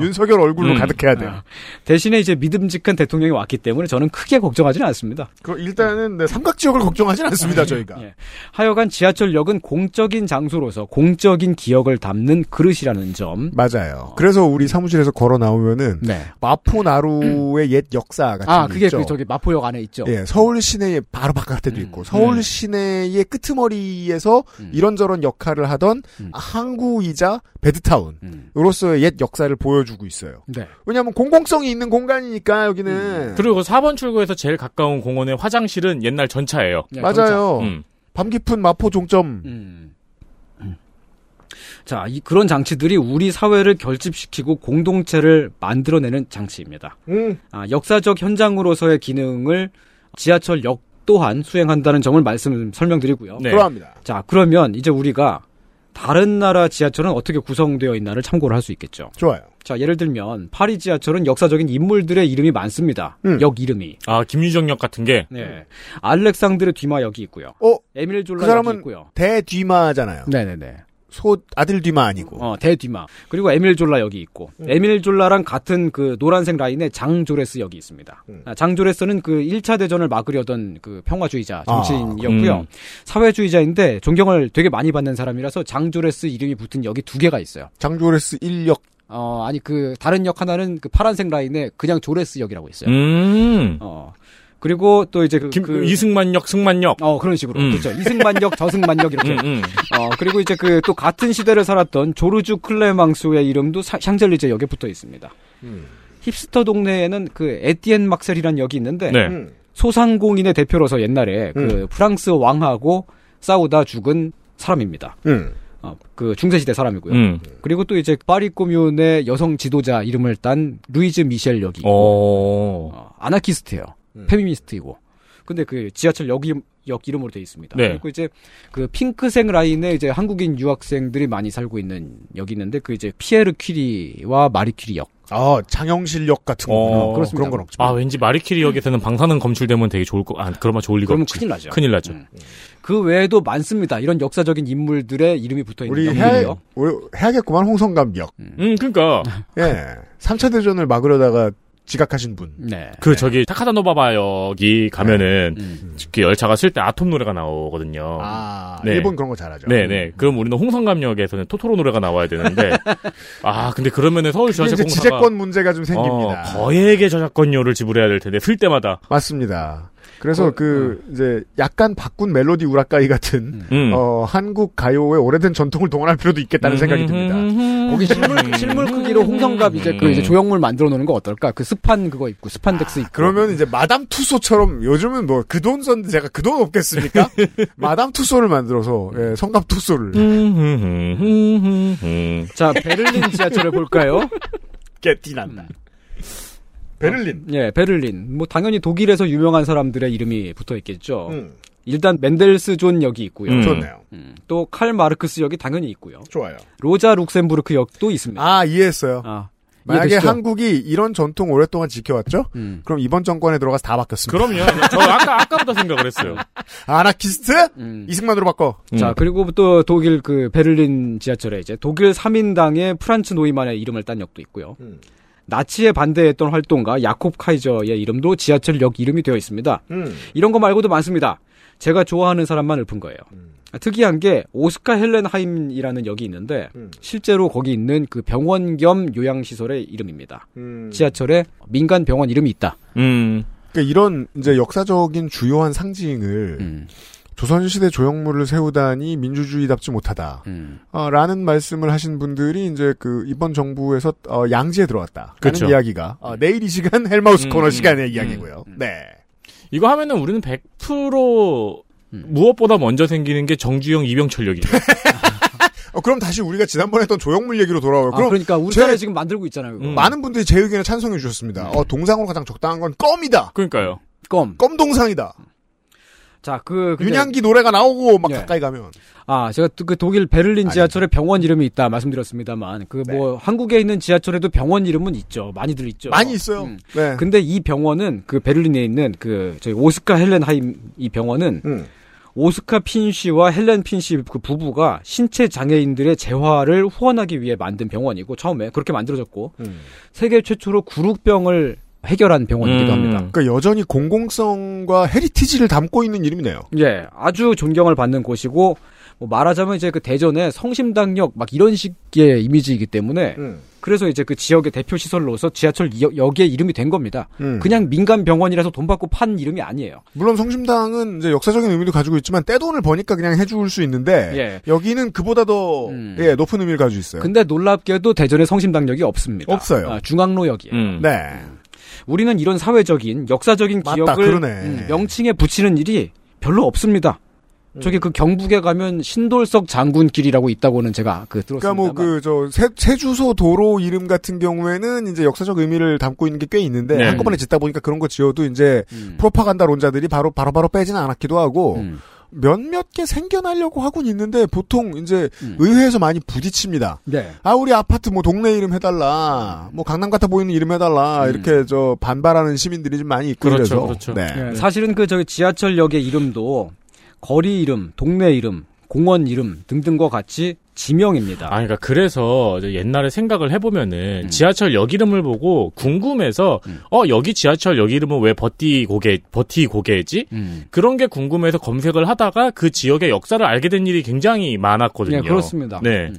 윤석열 얼굴로 음. 가득해야 돼요. 아, 대신에 이제 믿음직한 대통령이 왔기 때문에 저는 크게 걱정하지는 않습니다. 그 일단은 네, 삼각지역을 걱정하진 않습니다. 저희가. 예. 하여간 지하철역은 공적인 장소로서 공적인 기억을 담는 그릇이라는 점. 맞아요. 그래서 우리 사무실에서 걸어 나오면은 네. 마포나루의 옛 역사 같은 아, 게 그게 있죠. 그 저기 마포역 안에 있죠. 예, 서울 시내의 바로 바깥에도 있고 서울 시내의 끄트머리에서 이런저런 역할을 하던 항구이자 베드타운으로서의 옛 역사를 보여주고 있어요. 네. 왜냐하면 공공성이 있는 공간이니까 여기는 그리고 4번 출구에서 제일 가까운 공원의 화장실은 옛날 전차예요. 네, 맞아요. 음. 밤 깊은 마포 종점. 음. 자, 이 그런 장치들이 우리 사회를 결집시키고 공동체를 만들어내는 장치입니다. 음. 아, 역사적 현장으로서의 기능을 지하철 역 또한 수행한다는 점을 말씀 설명드리고요. 네. 그러합니다. 자, 그러면 이제 우리가 다른 나라 지하철은 어떻게 구성되어 있나를 참고를 할 수 있겠죠. 좋아요. 자, 예를 들면 파리 지하철은 역사적인 인물들의 이름이 많습니다. 음. 역 이름이. 아, 김유정역 같은 게. 네. 알렉상드르 뒤마 역이 있고요. 어? 에밀 졸라 그 사람은 역이 있고요. 대뒤마잖아요. 네 네 네. 소 아들 뒤마 아니고. 어, 대 뒤마. 그리고 에밀 졸라 역이 있고. 음. 에밀 졸라랑 같은 그 노란색 라인에 장 조레스 역이 있습니다. 음. 아, 장조레스는 그 1차 대전을 막으려던 그 평화주의자 정치인이었고요. 아, 음. 사회주의자인데 존경을 되게 많이 받는 사람이라서 장 조레스 이름이 붙은 역이 두 개가 있어요. 장 조레스 1역. 어, 아니 그 다른 역 하나는 그 파란색 라인에 그냥 조레스 역이라고 있어요. 음. 어. 그리고 또 이제 그, 김, 그 이승만역, 승만역. 어 그런 식으로 음. 그렇죠 이승만역 저승만역 이렇게 음, 음. 어 그리고 이제 그 또 같은 시대를 살았던 조르주 클레망소의 이름도 사- 샹젤리제 역에 붙어 있습니다. 음. 힙스터 동네에는 그 에티엔 마르셀이라는 역이 있는데 네. 음. 소상공인의 대표로서 옛날에 그 음. 프랑스 왕하고 싸우다 죽은 사람입니다. 음. 어, 그 중세시대 사람이고요. 음. 그리고 또 이제 파리 꼬뮌의 여성 지도자 이름을 딴 루이즈 미셸 역이 있고 어. 어, 아나키스트예요. 음. 페미니스트이고. 근데 그 지하철 역, 이름, 역 이름으로 돼 있습니다. 네. 그리고 이제 그 핑크색 라인에 이제 한국인 유학생들이 많이 살고 있는 역이 있는데 그 이제 피에르 퀴리와 마리 퀴리 역. 아 장영실 역 같은 거. 어, 그렇습니다. 그런 건 없지만. 아, 왠지 마리키리 역에서는 방사능 검출되면 되게 좋을 거, 아, 그러면 좋을 리가 그러면 없지. 큰일 나죠. 큰일 나죠. 음. 그 외에도 많습니다. 이런 역사적인 인물들의 이름이 붙어 있는 우리 역들이요. 해야, 우리 해야겠구만 홍성감 역. 음, 그니까. 예. 3차 대전을 막으려다가 지각하신 분. 네. 그, 저기, 타카다노바바 역이 가면은, 음. 그 열차가 쓸 때 아톰 노래가 나오거든요. 아, 네. 일본 그런 거 잘하죠. 네네. 그럼 우리는 홍성감역에서는 토토로 노래가 나와야 되는데, 아, 근데 그러면은 서울 이게 지하철 이제 공사가 지재권 문제가 좀 생깁니다. 어, 거액의 저작권료를 지불해야 될 텐데, 쓸 때마다. 맞습니다. 그래서 어, 그 이제 약간 바꾼 멜로디 우라카이 같은 음. 어, 한국 가요의 오래된 전통을 동원할 필요도 있겠다는 생각이 듭니다. 거기 실물, 실물 크기로 홍성갑 이제 그 이제 조형물 만들어 놓는 거 어떨까? 그 스판 그거 있고 스판덱스 있고. 그러면 이제 마담 투소처럼 요즘은 뭐 그 돈 썼는데 제가 그 돈 없겠습니까? 마담 투소를 만들어서 예, 성갑 투소를 음. 자 베를린 지하철을 볼까요? 깨띠난다. 베를린. 예, 베를린. 뭐 당연히 독일에서 유명한 사람들의 이름이 붙어 있겠죠. 음, 일단 멘델스존 역이 있고요. 음. 좋네요. 음, 또 칼 마르크스 역이 당연히 있고요. 좋아요. 로자 룩셈부르크 역도 있습니다. 아 이해했어요. 아, 만약에 이해되시죠? 한국이 이런 전통 오랫동안 지켜왔죠? 음. 그럼 이번 정권에 들어가서 다 바뀌었습니다. 그럼요. 저 아까, 아까부터 생각을 했어요. 아나키스트? 음. 이승만으로 바꿔. 자, 음. 그리고 또 독일 그 베를린 지하철에 이제 독일 사민당의 프란츠 노이만의 이름을 딴 역도 있고요. 음. 나치에 반대했던 활동가 야콥 카이저의 이름도 지하철 역 이름이 되어 있습니다. 음. 이런 거 말고도 많습니다. 제가 좋아하는 사람만 읊은 거예요. 음. 특이한 게 오스카 헬레네 하임이라는 역이 있는데 음. 실제로 거기 있는 그 병원 겸 요양시설의 이름입니다. 음. 지하철에 민간 병원 이름이 있다. 음. 그러니까 이런 이제 역사적인 주요한 상징을 음, 조선시대 조형물을 세우다니 민주주의답지 못하다. 음. 어, 라는 말씀을 하신 분들이 이제 그 이번 정부에서 어, 양지에 들어왔다. 라는 그쵸. 이야기가 어, 내일 이 시간 헬마우스 음, 코너 음, 시간의 음, 이야기고요. 음. 네. 이거 하면은 우리는 100% 음. 무엇보다 먼저 생기는 게 정주영 이병철 역이죠. 어, 그럼 다시 우리가 지난번에 했던 조형물 얘기로 돌아와요. 아, 그럼 그러니까 우리나라에 제- 지금 만들고 있잖아요. 음. 많은 분들이 제 의견에 찬성해 주셨습니다. 어, 동상으로 가장 적당한 건 껌이다. 그러니까요. 껌. 껌 동상이다. 자, 그 근데- 윤향기 노래가 나오고 막 예. 가까이 가면 아, 제가 또그 독일 베를린 지하철에 병원 이름이 있다 말씀드렸습니다만 그뭐 한국에 있는 지하철에도 병원 이름은 있죠. 많이들 있죠. 많이 있어요. 음. 네. 근데 이 병원은 그 베를린에 있는 그 저희 오스카 헬렌하임 이 병원은 음. 오스카 핀 씨와 헬렌 핀씨그 부부가 신체 장애인들의 재활을 후원하기 위해 만든 병원이고 처음에 그렇게 만들어졌고 음. 세계 최초로 구룩병을 해결한 병원이기도 음. 합니다. 그러니까 여전히 공공성과 헤리티지를 담고 있는 이름이네요. 예, 아주 존경을 받는 곳이고 뭐 말하자면 이제 그 대전의 성심당역 막 이런 식의 이미지이기 때문에 음. 그래서 이제 그 지역의 대표 시설로서 지하철 역- 역의 이름이 된 겁니다. 음. 그냥 민간 병원이라서 돈 받고 판 이름이 아니에요. 물론 성심당은 이제 역사적인 의미도 가지고 있지만 떼돈을 버니까 그냥 해줄 수 있는데 예. 여기는 그보다 더 음. 예, 높은 의미를 가지고 있어요. 근데 놀랍게도 대전에 성심당역이 없습니다. 없어요. 아, 중앙로역이에요. 음. 네. 우리는 이런 사회적인 역사적인 맞다, 기억을. 음, 명칭에 붙이는 일이 별로 없습니다. 저기 그 경북에 가면 신돌석 장군길이라고 있다고는 제가 그 그러니까 들었습니다. 뭐그 저 세주소 도로 이름 같은 경우에는 이제 역사적 의미를 담고 있는 게 꽤 있는데 네. 한꺼번에 짓다 보니까 그런 거 지어도 이제 음. 프로파간다론자들이 바로 바로 바로 빼지는 않았기도 하고 음. 몇몇 개 생겨나려고 하곤 있는데 보통 이제 음. 의회에서 많이 부딪힙니다. 네. 아 우리 아파트 뭐 동네 이름 해달라, 뭐 강남 같아 보이는 이름 해달라 이렇게 저 반발하는 시민들이 좀 많이 있고 음. 그렇죠, 그래서 그렇죠. 네. 예, 사실은 그 저기 지하철역의 이름도 거리 이름, 동네 이름, 공원 이름 등등과 같이 지명입니다. 아, 그러니까 그래서 옛날에 생각을 음. 해보면은 지하철 역 이름을 보고 궁금해서 어 여기 지하철 역 이름은 왜 버티 고개 버티 고개지? 음. 그런 게 궁금해서 검색을 하다가 그 지역의 역사를 알게 된 일이 굉장히 많았거든요. 네, 그렇습니다. 네. 음.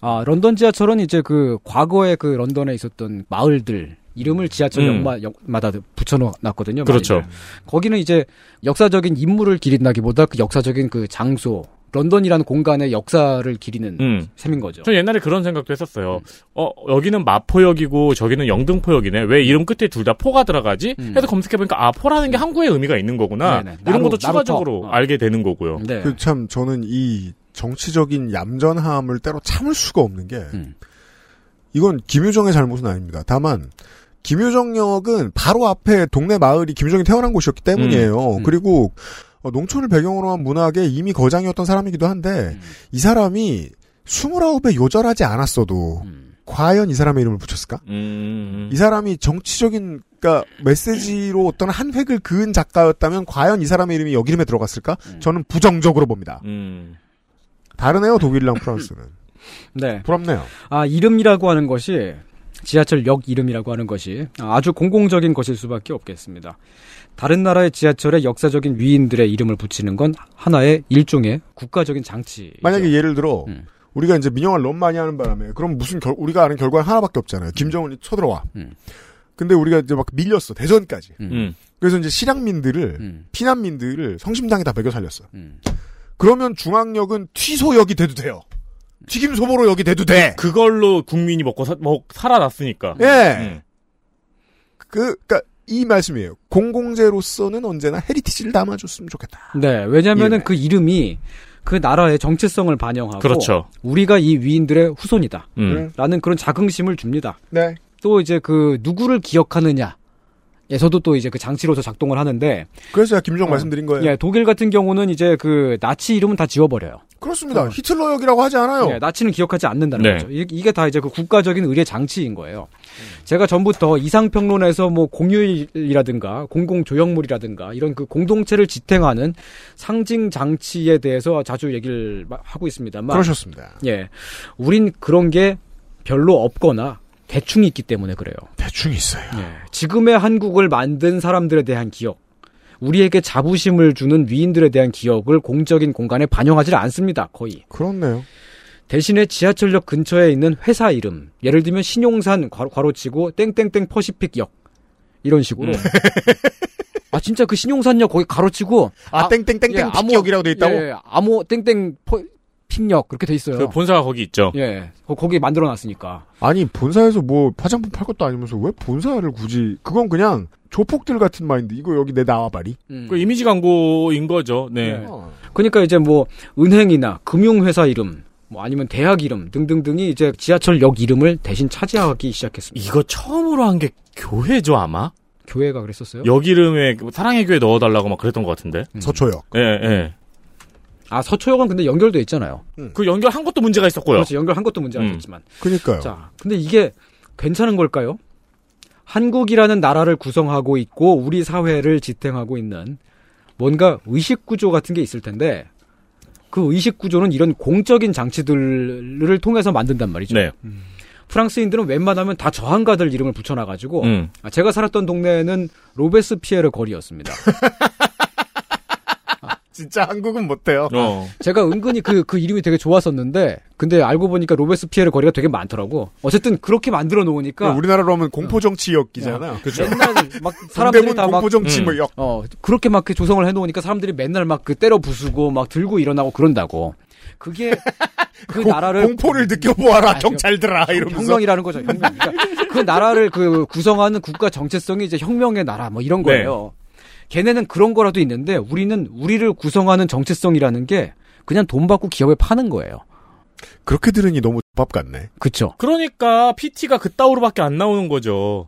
아, 런던 지하철은 이제 그 과거에 그 런던에 있었던 마을들 이름을 지하철역마다 붙여놨거든요. 그렇죠. 거기는 이제 역사적인 인물을 기린다기보다 그 역사적인 그 장소, 런던이라는 공간의 역사를 기리는 음. 셈인 거죠. 저 옛날에 그런 생각도 했었어요. 어, 여기는 마포역이고 저기는 영등포역이네. 왜 이름 끝에 둘 다 포가 들어가지? 해서 검색해보니까 아, 포라는 게 항구의 의미가 있는 거구나. 네네. 이런 나루- 것도 추가적으로 나루터. 어. 알게 되는 거고요. 네. 그 참 저는 이 정치적인 얌전함을 때로 참을 수가 없는 게 음. 이건 김유정의 잘못은 아닙니다. 다만 김유정역은 바로 앞에 동네 마을이 김유정이 태어난 곳이었기 때문이에요. 음. 그리고 어, 농촌을 배경으로 한 문학에 이미 거장이었던 사람이기도 한데 음. 이 사람이 29에 요절하지 않았어도 음. 과연 이 사람의 이름을 붙였을까? 음. 이 사람이 정치적인 그러니까 메시지로 어떤 한 획을 그은 작가였다면 과연 이 사람의 이름이 여기 이름에 들어갔을까? 저는 부정적으로 봅니다. 음. 다르네요, 독일이랑 프랑스는. 네. 부럽네요. 아, 이름이라고 하는 것이 지하철역 이름이라고 하는 것이 아주 공공적인 것일 수밖에 없겠습니다. 다른 나라의 지하철에 역사적인 위인들의 이름을 붙이는 건 하나의 일종의 국가적인 장치. 만약에 예를 들어 음. 우리가 이제 민영화를 너무 많이 하는 바람에 그럼 무슨 결, 우리가 아는 결과는 하나밖에 없잖아요. 김정은이 쳐들어와. 음. 근데 우리가 이제 막 밀렸어 대전까지. 음. 그래서 이제 실향민들을 음. 피난민들을 성심당에 다 매겨 살렸어. 그러면 중앙역은 튀소역이 돼도 돼요. 튀김 소보로 역이 돼도 돼. 그걸로 국민이 먹고 사, 먹, 살아났으니까. 예. 음. 그, 그니까, 이 말씀이에요. 공공재로서는 언제나 헤리티지를 담아줬으면 좋겠다. 네, 왜냐면은 그 이름이 그 나라의 정체성을 반영하고 그렇죠. 우리가 이 위인들의 후손이다. 음. 라는 그런 자긍심을 줍니다. 네. 또 이제 그 누구를 기억하느냐. 에서도 또 이제 그 장치로서 작동을 하는데 그래서 제가 김정 말씀드린 거예요. 예, 독일 같은 경우는 이제 그 나치 이름은 다 지워버려요. 그렇습니다. 히틀러 역이라고 하지 않아요. 예, 나치는 기억하지 않는다는 네. 거죠. 이- 이게 다 이제 그 국가적인 의례 장치인 거예요. 제가 전부터 이상평론에서 뭐 공휴일이라든가 공공조형물이라든가 이런 그 공동체를 지탱하는 상징 장치에 대해서 자주 얘기를 마- 하고 있습니다만. 그러셨습니다. 예. 우린 그런 게 별로 없거나 대충 있기 때문에 그래요. 대충 있어요. 예. 지금의 한국을 만든 사람들에 대한 기억, 우리에게 자부심을 주는 위인들에 대한 기억을 공적인 공간에 반영하지 않습니다. 거의. 그렇네요. 대신에 지하철역 근처에 있는 회사 이름, 예를 들면 신용산 괄호, 괄호치고 땡땡땡 퍼시픽역 이런 식으로. 아 진짜 그 신용산역 거기 가로치고 아, 땡땡땡땡 픽역이라고 돼 있다고? 예, 암호 땡땡 퍼, 픽역 그렇게 돼 있어요. 그 본사가 거기 있죠. 예, 거- 거기 만들어 놨으니까. 아니, 본사에서 뭐 화장품 팔 것도 아니면서 왜 본사를 굳이, 그건 그냥 조폭들 같은 마인드. 이거 여기 내 나와바리. 그 이미지 광고인 거죠. 네. 네. 그러니까 이제 뭐 은행이나 금융회사 이름, 뭐 아니면 대학 이름 등등등이 이제 지하철역 이름을 대신 차지하기 시작했습니다. 이거 처음으로 한 게 교회죠 아마? 교회가 그랬었어요? 역 이름에 사랑의 교회 넣어달라고 막 그랬던 것 같은데. 서초역. 예, 예. 아 서초역은 근데 연결돼 있잖아요. 그 연결한 것도 문제가 있었고요. 그렇지 연결한 것도 문제가 음. 있었지만. 그니까요. 자, 근데 이게 괜찮은 걸까요? 한국이라는 나라를 구성하고 있고 우리 사회를 지탱하고 있는 뭔가 의식 구조 같은 게 있을 텐데 그 의식 구조는 이런 공적인 장치들을 통해서 만든단 말이죠. 네. 프랑스인들은 웬만하면 다 저항가들 이름을 붙여놔가지고 음. 아, 제가 살았던 동네는 로베스피에르 거리였습니다. 진짜 한국은 못해요. 어. 제가 은근히 그, 그 이름이 되게 좋았었는데, 근데 알고 보니까 로베스피에르 거리가 되게 많더라고. 어쨌든 그렇게 만들어 놓으니까. 우리나라로 하면 공포정치역이잖아요. 그렇죠. 맨날 막 사람들이 다 막. 공포정치 음. 뭐 역. 어, 그렇게 막 그 조성을 해놓으니까 사람들이 맨날 막 그 때려 부수고 막 들고 일어나고 그런다고. 그게 그 나라를. 공포를 느껴보아라, 아, 경찰들아, 이러면서. 혁명이라는 거죠, 혁명. 그러니까 그 나라를 그 구성하는 국가 정체성이 이제 혁명의 나라 뭐 이런 거예요. 걔네는 그런 거라도 있는데 우리는 우리를 구성하는 정체성이라는 게 그냥 돈 받고 기업에 파는 거예요. 그렇게 들으니 너무 바보 같네. 그쵸. 그러니까 PT가 그따위로밖에 안 나오는 거죠.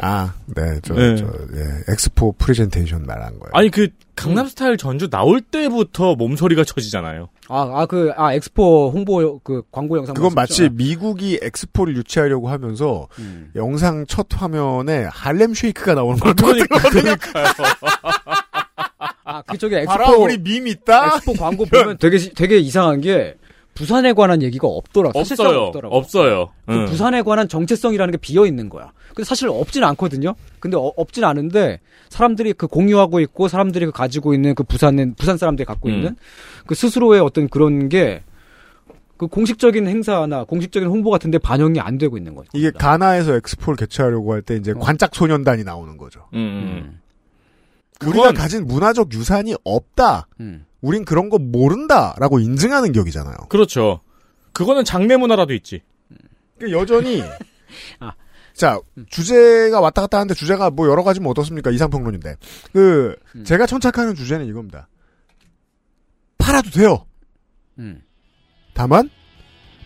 아, 네, 저, 네. 저, 예, 엑스포 프레젠테이션 말한 거예요. 아니 그 강남스타일 전주 나올 때부터 몸서리가 쳐지잖아요. 아, 아, 그, 아, 엑스포 홍보, 그, 광고 영상. 그건? 마치 미국이 엑스포를 유치하려고 하면서 음. 영상 첫 화면에 Harlem Shake가 나오는 걸 그러니까, 똑같거든요. 아, 그쪽에 엑스포. 우리 밈 있다? 엑스포 광고 보면 되게, 시- 되게 이상한 게, 부산에 관한 얘기가 없더라. 사실상 없어요. 없더라고. 없어요. 그 응. 부산에 관한 정체성이라는 게 비어 있는 거야. 근데 사실 없진 않거든요. 근데 어- 없진 않은데 사람들이 그 공유하고 있고 사람들이 그 가지고 있는 그 부산은 부산 사람들이 갖고 음. 있는 그 스스로의 어떤 그런 게 그 공식적인 행사나 공식적인 홍보 같은데 반영이 안 되고 있는 거죠. 이게 가나에서 엑스포를 개최하려고 할 때 이제 관짝 소년단이 나오는 거죠. 음. 우리가 가진 문화적 유산이 없다. 음. 우린 그런 거 모른다라고 인증하는 격이잖아요. 그렇죠. 그거는 장내 문화라도 있지. 그러니까 여전히 아. 자 주제가 왔다 갔다 하는데 주제가 뭐 여러 가지면 어떻습니까 이상평론인데 그 음. 제가 천착하는 주제는 이겁니다. 팔아도 돼요. 음. 다만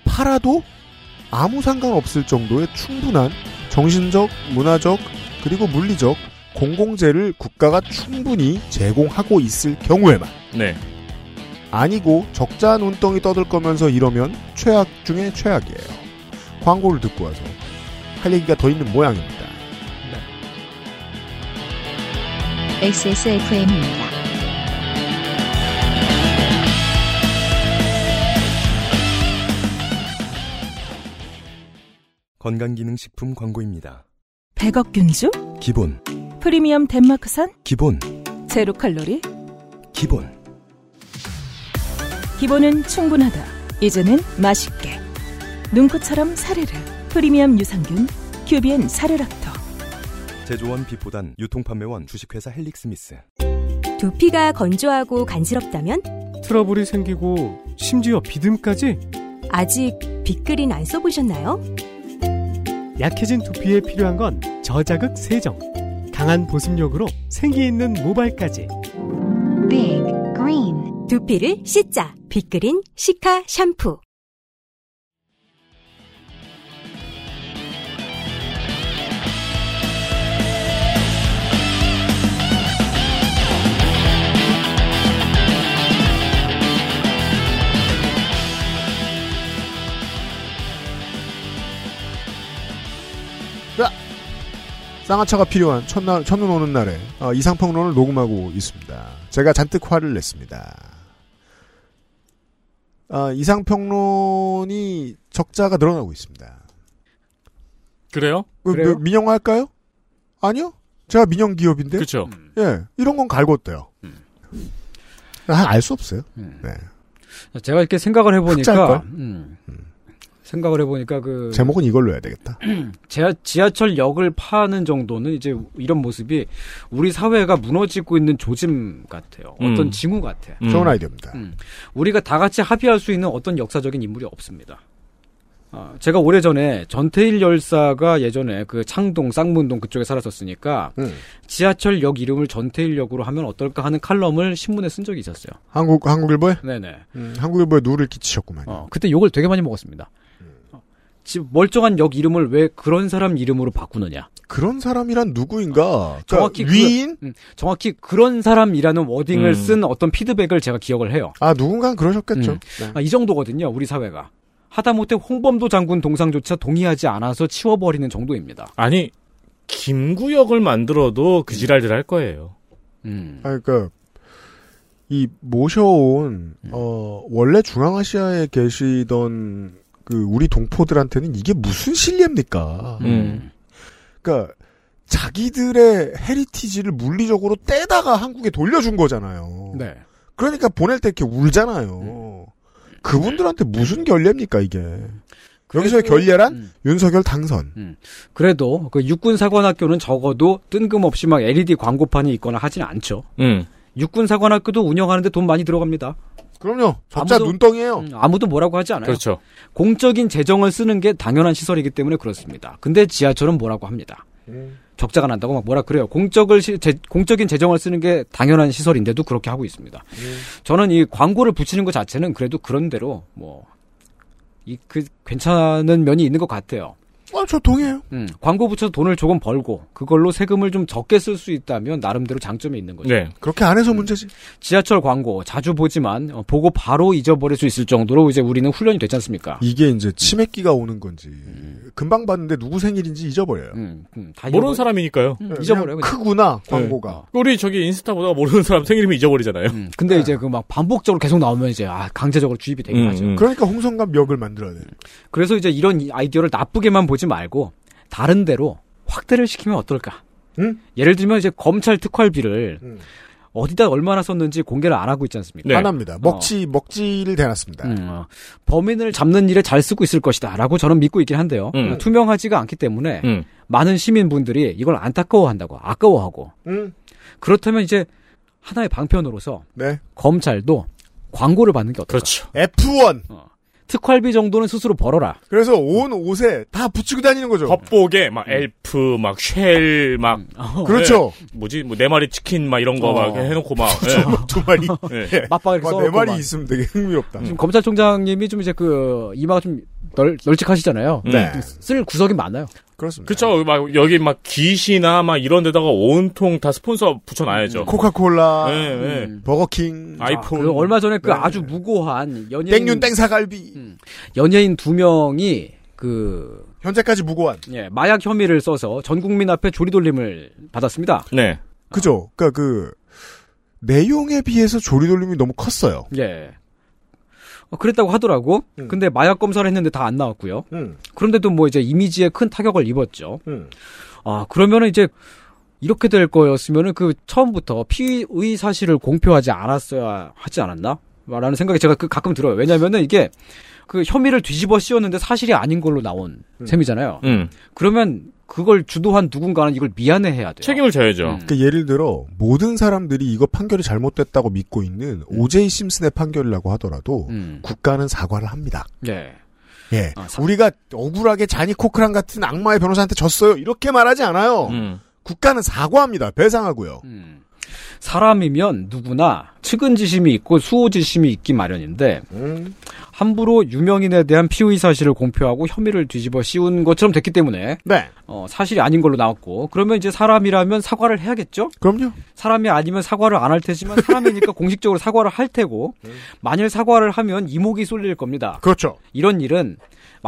팔아도 아무 상관없을 정도의 충분한 정신적, 문화적 그리고 물리적 공공재를 국가가 충분히 제공하고 있을 경우에만 네. 아니고 적자 눈덩이 떠들 거면서 이러면 최악 중에 최악이에요. 광고를 듣고 와서 할 얘기가 더 있는 모양입니다. XSFM입니다. 건강기능식품 광고입니다. 100억 균주? 기본, 프리미엄 덴마크산? 기본, 제로 칼로리? 기본. 기본은 충분하다. 이제는 맛있게. 눈꽃처럼 사르르. 프리미엄 유산균. 큐비엔 사르락토. 제조원 비포단 유통판매원 주식회사 헬릭스미스. 두피가 건조하고 간지럽다면 트러블이 생기고 심지어 비듬까지 아직 빅그린 안 써보셨나요? 약해진 두피에 필요한 건 저자극 세정, 강한 보습력으로 생기 있는 모발까지. Big Green. 두피를 씻자. 빅그린 시카 샴푸 쌍화차가 필요한 첫날, 첫눈 오는 날에 어, 이상평론을 녹음하고 있습니다. 제가 잔뜩 화를 냈습니다. 아, 이상평론이 적자가 늘어나고 있습니다. 그래요? 그, 그래요? 그 민영화할까요? 아니요. 제가 민영 기업인데. 그렇죠. 예, 이런 건 갈궜대요. 알수 없어요. 네. 제가 이렇게 생각을 해보니까 흑자일걸? 음, 생각을 해보니까 그 제목은 이걸로 해야 되겠다. 지하, 지하철 역을 파는 정도는 이제 이런 모습이 우리 사회가 무너지고 있는 조짐 같아요. 어떤 음. 징후 같아. 음. 좋은 아이디어입니다. 음. 우리가 다 같이 합의할 수 있는 어떤 역사적인 인물이 없습니다. 아, 제가 오래전에 전태일 열사가 예전에 그 창동, 쌍문동 그쪽에 살았었으니까 음. 지하철역 이름을 전태일역으로 하면 어떨까 하는 칼럼을 신문에 쓴 적이 있었어요. 한국 한국일보에? 네네. 음, 한국일보에 누를 끼치셨구만. 어, 그때 욕을 되게 많이 먹었습니다. 어, 지- 멀쩡한 역 이름을 왜 그런 사람 이름으로 바꾸느냐? 그런 사람이란 누구인가? 정확히 그러니까 위인? 그, 음, 정확히 그런 사람이라는 워딩을 음. 쓴 어떤 피드백을 제가 기억을 해요. 아 누군가는 그러셨겠죠. 음. 네. 아, 이 정도거든요, 우리 사회가. 하다못해 홍범도 장군 동상조차 동의하지 않아서 치워버리는 정도입니다. 아니 김구역을 만들어도 그 지랄들 할 거예요. 음. 아, 그러니까 이 모셔온 음. 어 원래 중앙아시아에 계시던 그 우리 동포들한테는 이게 무슨 신뢰입니까? 음. 그러니까 자기들의 헤리티지를 물리적으로 떼다가 한국에 돌려준 거잖아요. 네. 그러니까 보낼 때 이렇게 울잖아요. 그분들한테 무슨 결례입니까 이게? 여기서의 결례란 윤석열 당선. 음. 그래도 그 육군 사관학교는 적어도 뜬금없이 막 LED 광고판이 있거나 하진 않죠. 음. 육군 사관학교도 운영하는데 돈 많이 들어갑니다. 그럼요. 적자 아무도- 눈덩이에요. 음, 아무도 뭐라고 하지 않아요. 그렇죠. 공적인 재정을 쓰는 게 당연한 시설이기 때문에 그렇습니다. 근데 지하철은 뭐라고 합니다. 적자가 난다고 막 뭐라 그래요. 공적을 시- 재- 공적인 재정을 쓰는 게 당연한 시설인데도 그렇게 하고 있습니다. 저는 이 광고를 붙이는 것 자체는 그래도 그런 대로 뭐 이 그 괜찮은 면이 있는 것 같아요. 아, 저 동의해요. 음, 광고 붙여서 돈을 조금 벌고 그걸로 세금을 좀 적게 쓸 수 있다면 나름대로 장점이 있는 거죠. 네. 그렇게 안 해서 문제지. 지하철 광고 자주 보지만 어, 보고 바로 잊어버릴 수 있을 정도로 이제 우리는 훈련이 됐지 않습니까? 이게 이제 치맥기가 오는 건지 금방 봤는데 누구 생일인지 잊어버려요. 음, 다 모르는 잊어버려- 사람이니까요. 음, 그냥 잊어버려요. 그냥. 크구나 네. 광고가. 우리 저기 인스타 보다가 모르는 사람 생일이면 잊어버리잖아요. 근데 이제 그 막 반복적으로 계속 나오면 이제 아, 강제적으로 주입이 되긴 음, 하죠. 음. 그러니까 홍성갑 역을 만들어야 돼. 그래서 이제 이런 이 아이디어를 나쁘게만 보지 말고 다른 데로 확대를 시키면 어떨까? 응? 예를 들면 이제 검찰 특활비를 음. 어디다 얼마나 썼는지 공개를 안 하고 있지 않습니까? 네. 안 합니다. 먹지 먹지를 대놨습니다. 음, 어. 범인을 잡는 일에 잘 쓰고 있을 것이다라고 저는 믿고 있긴 한데요. 음. 투명하지가 않기 때문에 음. 많은 시민분들이 이걸 안타까워한다고 아까워하고 음. 그렇다면 이제 하나의 방편으로서 네. 검찰도 광고를 받는 게 어떨까? 그렇죠. F1. 특활비 정도는 스스로 벌어라. 그래서 온 옷에 다 붙이고 다니는 거죠. 법복에 막 엘프, 막 쉘, 막 그렇죠. 네. 뭐지, 뭐 네 마리 치킨 막 이런 거 막 어. 해놓고 막 두 마리. 네. 맞빡 이렇게 와, 써놓고 네 마리 막. 있으면 되게 흥미롭다. 지금 검찰총장님이 좀 이제 그 이마가 좀 널, 널찍하시잖아요. 네. 쓸 구석이 많아요. 그렇습니다. 그쵸. 막 여기 막 깃이나 막 이런 데다가 온통 다 스폰서 붙여놔야죠. 코카콜라, 네, 네. 음. 버거킹, 아이폰. 그 얼마 전에 그 네. 아주 무고한 연예인 땡윤 땡사갈비. 연예인 두 명이 그 현재까지 무고한. 예, 마약 혐의를 써서 전 국민 앞에 조리돌림을 받았습니다. 네. 그죠. 그러니까 그 내용에 비해서 조리돌림이 너무 컸어요. 예. 어, 그랬다고 하더라고. 음. 근데 마약 검사를 했는데 다 안 나왔고요. 음. 그런데도 뭐 이제 이미지에 큰 타격을 입었죠. 음. 아, 그러면은 이제 이렇게 될 거였으면은 그 처음부터 피의 사실을 공표하지 않았어야 하지 않았나? 라는 생각이 제가 그 가끔 들어요. 왜냐면은 이게 그 혐의를 뒤집어 씌웠는데 사실이 아닌 걸로 나온 셈이잖아요. 음. 그러면 그걸 주도한 누군가는 이걸 미안해 해야 돼요. 책임을 져야죠. 음. 그러니까 예를 들어 모든 사람들이 이거 판결이 잘못됐다고 믿고 있는 오제이 심슨의 판결이라고 하더라도 음. 국가는 사과를 합니다. 예. 예, 아, 사- 우리가 억울하게 자니 코크란 같은 악마의 변호사한테 졌어요. 이렇게 말하지 않아요. 음. 국가는 사과합니다. 배상하고요. 음. 사람이면 누구나 측은지심이 있고 수호지심이 있기 마련인데 음. 함부로 유명인에 대한 피의 사실을 공표하고 혐의를 뒤집어 씌운 것처럼 됐기 때문에 네, 어, 사실이 아닌 걸로 나왔고 그러면 이제 사람이라면 사과를 해야겠죠? 그럼요. 사람이 아니면 사과를 안 할 테지만 사람이니까 공식적으로 사과를 할 테고 만일 사과를 하면 이목이 쏠릴 겁니다. 그렇죠. 이런 일은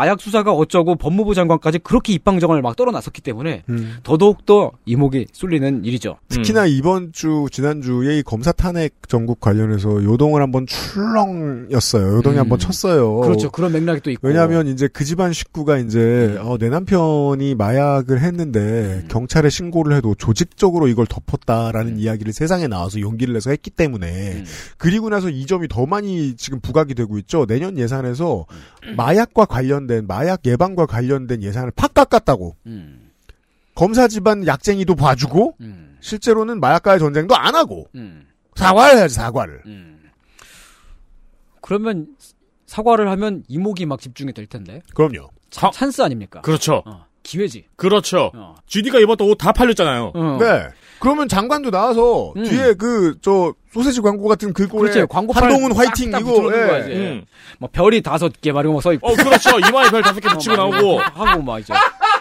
마약 수사가 어쩌고 법무부 장관까지 그렇게 입방정을 막 떨어놨었기 때문에 음. 더더욱더 이목이 쏠리는 일이죠. 특히나 이번 주 지난주에 이 검사 탄핵 전국 관련해서 요동을 한번 출렁였어요. 요동이 음. 한번 쳤어요. 그렇죠. 그런 맥락이 또 있고. 왜냐하면 이제 그 집안 식구가 이제 어, 내 남편이 마약을 했는데 경찰에 신고를 해도 조직적으로 이걸 덮었다라는 이야기를 세상에 나와서 용기를 내서 했기 때문에 그리고 나서 이 점이 더 많이 지금 부각이 되고 있죠. 내년 예산에서 마약과 관련 된 마약 예방과 관련된 예산을 팍 깎았다고. 음. 검사 집안 약쟁이도 봐주고 음. 실제로는 마약과의 전쟁도 안 하고 음. 사과를 해야지 사과를. 그러면 사과를 하면 이목이 막 집중이 될 텐데. 그럼요. 차- 찬스 아닙니까? 그렇죠. 어, 기회지. 그렇죠. 어. GD가 입었던 옷 다 팔렸잖아요. 어. 네. 그러면 장관도 나와서 음. 뒤에 그 저 소세지 광고 같은 글꼴에 그렇죠. 광고 한동훈 팔 화이팅 딱 이거 예. 음. 뭐 별이 다섯 개막 이런 거써 있고. 어, 그렇죠. 이마에 별 다섯 개 붙이고 막 나오고. 하고 막 이제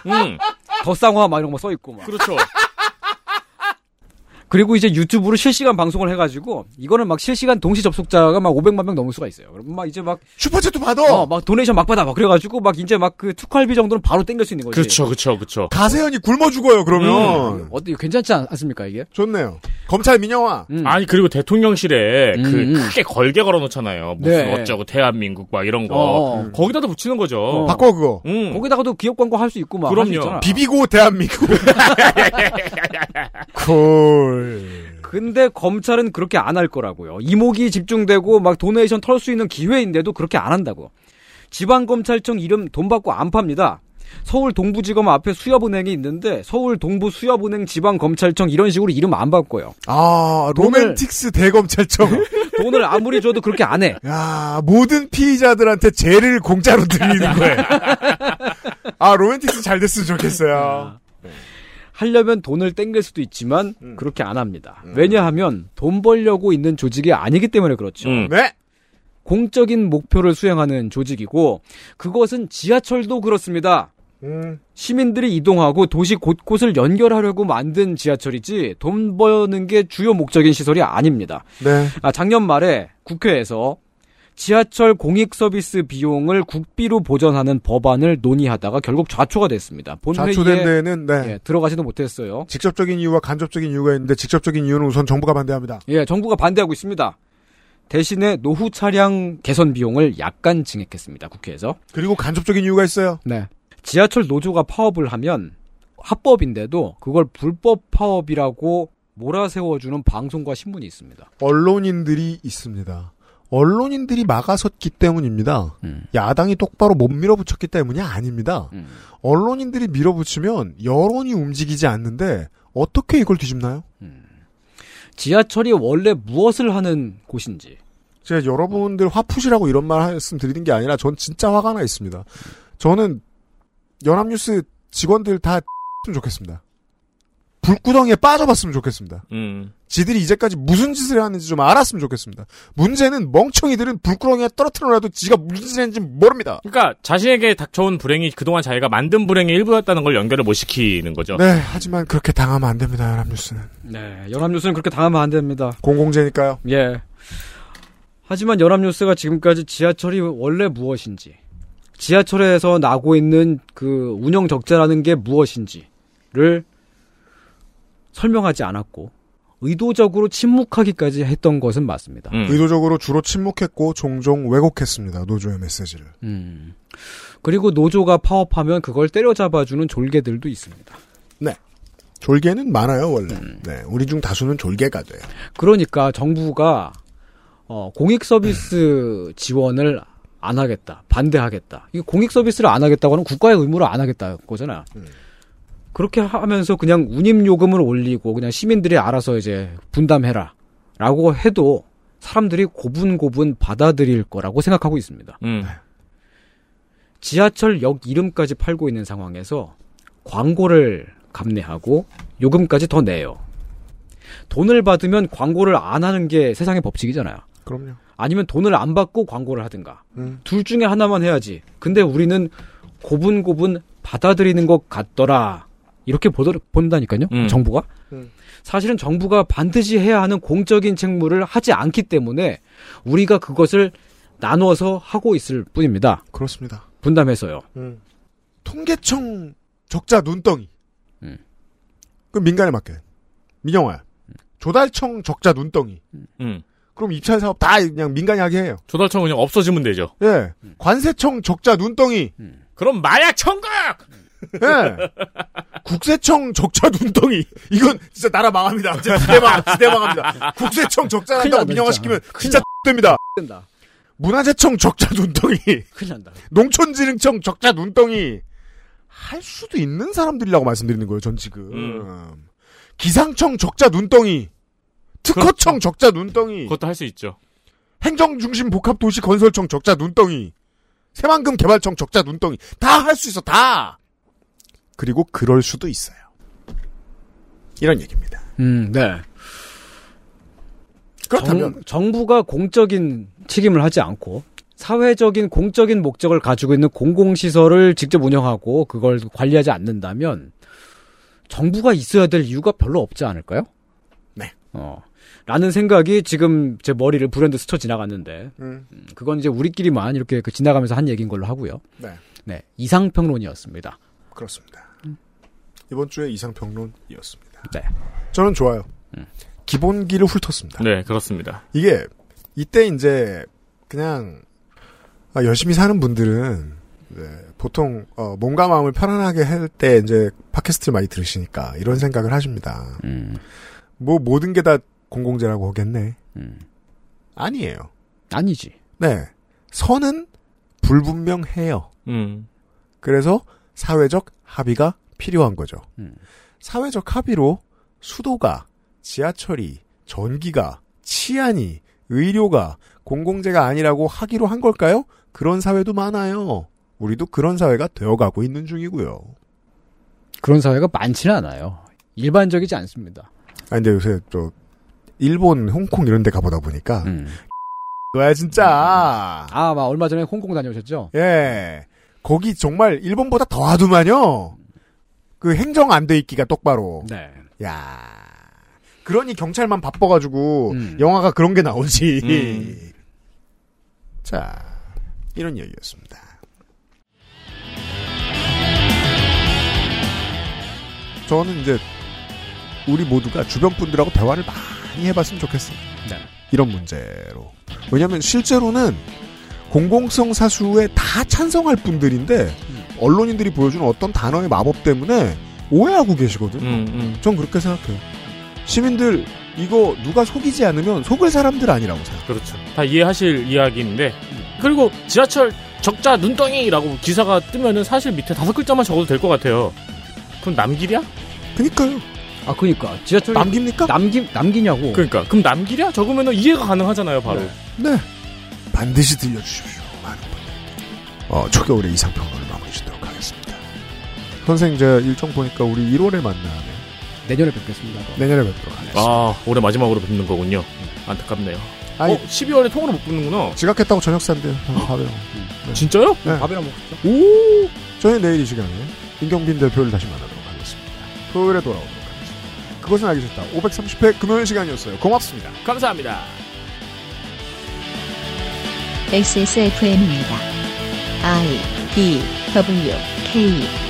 음. 덧쌍화 막 이런 거 써 있고 막. 그렇죠. 그리고 이제 유튜브로 실시간 방송을 해가지고 이거는 막 실시간 동시 접속자가 막 500만 명 넘을 수가 있어요. 그럼 막 이제 막 슈퍼챗도 받아. 어, 막 도네이션 막 받아 막 그래가지고 막 이제 막그 특활비 정도는 바로 땡길 수 있는 거지. 그렇죠, 그렇죠, 그렇죠. 가세현이 굶어 죽어요. 그러면 어때 괜찮지 않, 않습니까 이게? 좋네요. 검찰 민영화. 음. 아니 그리고 대통령실에 음, 그 음. 크게 걸게 걸어놓잖아요. 무슨 네. 어쩌고 대한민국 막 이런 거 어. 거기다도 붙이는 거죠. 어. 바꿔 그거. 음. 거기다가도 기업 광고 할 수 있고 막. 그럼요. 있잖아. 비비고 대한민국. 콜. 근데 검찰은 그렇게 안 할 거라고요. 이목이 집중되고 막 donation 털 수 있는 기회인데도 그렇게 안 한다고. 지방검찰청 이름 돈 받고 안 팝니다. 서울 동부지검 앞에 수협은행이 있는데 서울 동부 수협은행 지방검찰청 이런 식으로 이름 안 바꿔요. 아 돈을- 로맨틱스 대검찰청. 돈을 아무리 줘도 그렇게 안 해. 야 모든 피의자들한테 젤을 공짜로 드리는 거예요. 아 로맨틱스 잘 됐으면 좋겠어요. 하려면 돈을 땡길 수도 있지만 음. 그렇게 안 합니다. 왜냐하면 돈 벌려고 있는 조직이 아니기 때문에 그렇죠. 음. 네. 공적인 목표를 수행하는 조직이고 그것은 지하철도 그렇습니다. 음. 시민들이 이동하고 도시 곳곳을 연결하려고 만든 지하철이지 돈 버는 게 주요 목적인 시설이 아닙니다. 네. 아, 작년 말에 국회에서 지하철 공익 서비스 비용을 국비로 보전하는 법안을 논의하다가 결국 좌초가 됐습니다. 본회의에 좌초된 데에는 네. 예, 들어가지도 못했어요. 직접적인 이유와 간접적인 이유가 있는데 직접적인 이유는 우선 정부가 반대합니다. 예, 정부가 반대하고 있습니다. 대신에 노후 차량 개선 비용을 약간 증액했습니다. 국회에서. 그리고 간접적인 이유가 있어요. 네. 지하철 노조가 파업을 하면 합법인데도 그걸 불법 파업이라고 몰아세워주는 방송과 신문이 있습니다. 언론인들이 있습니다. 언론인들이 막아섰기 때문입니다. 음. 야당이 똑바로 못 밀어붙였기 때문이 아닙니다. 언론인들이 밀어붙이면 여론이 움직이지 않는데 어떻게 이걸 뒤집나요? 지하철이 원래 무엇을 하는 곳인지. 제가 여러분들 화푸시라고 이런 말 말씀 드리는 게 아니라 전 진짜 화가 나 있습니다. 저는 연합뉴스 직원들 다 X으면 좋겠습니다. 불구덩이에 빠져봤으면 좋겠습니다. 음. 지들이 이제까지 무슨 짓을 해왔는지 좀 알았으면 좋겠습니다. 문제는 멍청이들은 불구덩이에 떨어뜨려놔도 지가 무슨 짓을 했는지 모릅니다. 그러니까 자신에게 닥쳐온 불행이 그동안 자기가 만든 불행의 일부였다는 걸 연결을 못 시키는 거죠. 네, 하지만 그렇게 당하면 안 됩니다, 연합뉴스는. 네, 연합뉴스는 그렇게 당하면 안 됩니다. 공공재니까요. 예. 하지만 연합뉴스가 지금까지 지하철이 원래 무엇인지, 지하철에서 나고 있는 그 운영 적자라는 게 무엇인지를 설명하지 않았고, 의도적으로 침묵하기까지 했던 것은 맞습니다. 음. 의도적으로 주로 침묵했고 종종 왜곡했습니다. 노조의 메시지를. 음. 그리고 노조가 파업하면 그걸 때려잡아주는 졸개들도 있습니다. 네. 졸개는 많아요, 원래. 네. 우리 중 다수는 졸개가 돼요. 그러니까 정부가 어, 공익 서비스 지원을 안 하겠다, 반대하겠다. 이 공익 서비스를 안 하겠다고 하는 국가의 의무를 안 하겠다 거잖아. 그렇게 하면서 그냥 운임 요금을 올리고 그냥 시민들이 알아서 이제 분담해라라고 해도 사람들이 고분고분 받아들일 거라고 생각하고 있습니다. 음. 지하철 역 이름까지 팔고 있는 상황에서 광고를 감내하고 요금까지 더 내요. 돈을 받으면 광고를 안 하는 게 세상의 법칙이잖아요. 그럼요. 아니면 돈을 안 받고 광고를 하든가. 음. 둘 중에 하나만 해야지. 근데 우리는 고분고분 받아들이는 것 같더라. 이렇게 보더, 본다니까요. 음. 정부가. 음. 사실은 정부가 반드시 해야 하는 공적인 책무를 하지 않기 때문에 우리가 그것을 나눠서 하고 있을 뿐입니다. 그렇습니다. 분담해서요. 음. 통계청 적자 눈덩이. 음. 그럼 민간에 맡겨. 민영화야. 조달청 적자 눈덩이. 음. 그럼 입찰 사업 다 그냥 민간이 하게 해요. 조달청 그냥 없어지면 되죠. 예. 관세청 적자 눈덩이. 그럼 마약 천국! 예. 국세청 적자 눈덩이. 이건 진짜 나라 망합니다. 진짜 지대 망, 지대 망합니다. 국세청 적자 난다고 난다, 민영화시키면 진짜. 됩니다. 된다. 문화재청 적자 눈덩이. 큰일 난다. 농촌진흥청 적자 눈덩이. 할 수도 있는 사람들이라고 말씀드리는 거예요, 전 지금. 음. 기상청 적자 눈덩이. 특허청 적자 눈덩이. 그것도 할 수 있죠. 행정중심 복합도시 건설청 적자 눈덩이. 새만금 개발청 적자 눈덩이. 다 할 수 있어, 다! 그리고 그럴 수도 있어요. 이런 얘기입니다. 음, 네. 그렇다면. 정, 부가 공적인 책임을 하지 않고 사회적인 공적인 목적을 가지고 있는 공공시설을 직접 운영하고 그걸 관리하지 않는다면 정부가 있어야 될 이유가 별로 없지 않을까요? 네. 어. 라는 생각이 지금 제 머리를 불현듯 스쳐 지나갔는데, 음. 음, 그건 이제 우리끼리만 이렇게 그 지나가면서 한 얘기인 걸로 하고요. 네. 네. 이상평론이었습니다. 그렇습니다. 이번 주에 이상평론이었습니다. 네. 저는 좋아요. 기본기를 훑었습니다. 네, 그렇습니다. 이게 이때 이제 그냥 아, 열심히 사는 분들은 네, 보통 어, 몸과 마음을 편안하게 할 때 이제 팟캐스트를 많이 들으시니까 이런 생각을 하십니다. 음. 뭐 모든 게 다 공공재라고 하겠네. 음. 아니에요. 아니지. 네. 선은 불분명해요. 음. 그래서 사회적 합의가 필요한 거죠. 음. 사회적 합의로 수도가, 지하철이, 전기가, 치안이, 의료가 공공재가 아니라고 하기로 한 걸까요? 그런 사회도 많아요. 우리도 그런 사회가 되어가고 있는 중이고요. 그런 사회가 많지는 않아요. 일반적이지 않습니다. 아 근데 요새 저 일본, 홍콩 이런 데 가보다 보니까 음. 그거야 진짜. 아, 막 얼마 전에 홍콩 다녀오셨죠? 예. 거기 정말 일본보다 더 하더만요. 그 행정 안 돼 있기가 똑바로. 네. 야. 그러니 경찰만 바빠가지고 음. 영화가 그런 게 나오지. 음. 자, 이런 얘기였습니다. 저는 이제 우리 모두가 주변 분들하고 대화를 많이 해봤으면 좋겠어요. 네. 이런 문제로. 왜냐하면 실제로는 공공성 사수에 다 찬성할 분들인데 언론인들이 보여주는 어떤 단어의 마법 때문에 오해하고 계시거든. 음, 전 그렇게 생각해요. 시민들 이거 누가 속이지 않으면 속을 사람들 아니라고 생각. 그렇죠. 다 이해하실 이야기인데 그리고 지하철 적자 눈덩이라고 기사가 뜨면은 사실 밑에 다섯 글자만 적어도 될 것 같아요. 그럼 남길이야? 그니까요. 아, 그니까. 지하철. 남깁니까? 남기, 남기냐고. 그러니까 그럼 남길이야? 적으면은 이해가 가능하잖아요, 바로. 네. 반드시 들려주십시오. 어, 초겨울의 이상평론을 마무리 짓도록 하겠습니다. 선생, 제가 일정 보니까 우리 1월에 만나면 내년에 뵙겠습니다. 내년에 뵙도록 하겠습니다. 아, 올해 마지막으로 뵙는 거군요. 안타깝네요. 아니, 어, 12월에 통으로 못 뵙는구나. 지각했다고 저녁 산대요. 밥에. 네. 진짜요? 네. 밥이랑 먹었죠. 오! 저희는 내일 이 시간에 임경빈 대표를 다시 만나도록 하겠습니다. 토요일에 돌아오도록 하겠습니다. 그것은 알기 싫다. 530회 금요일 시간이었어요. 고맙습니다. 감사합니다. XSFM입니다. I D W K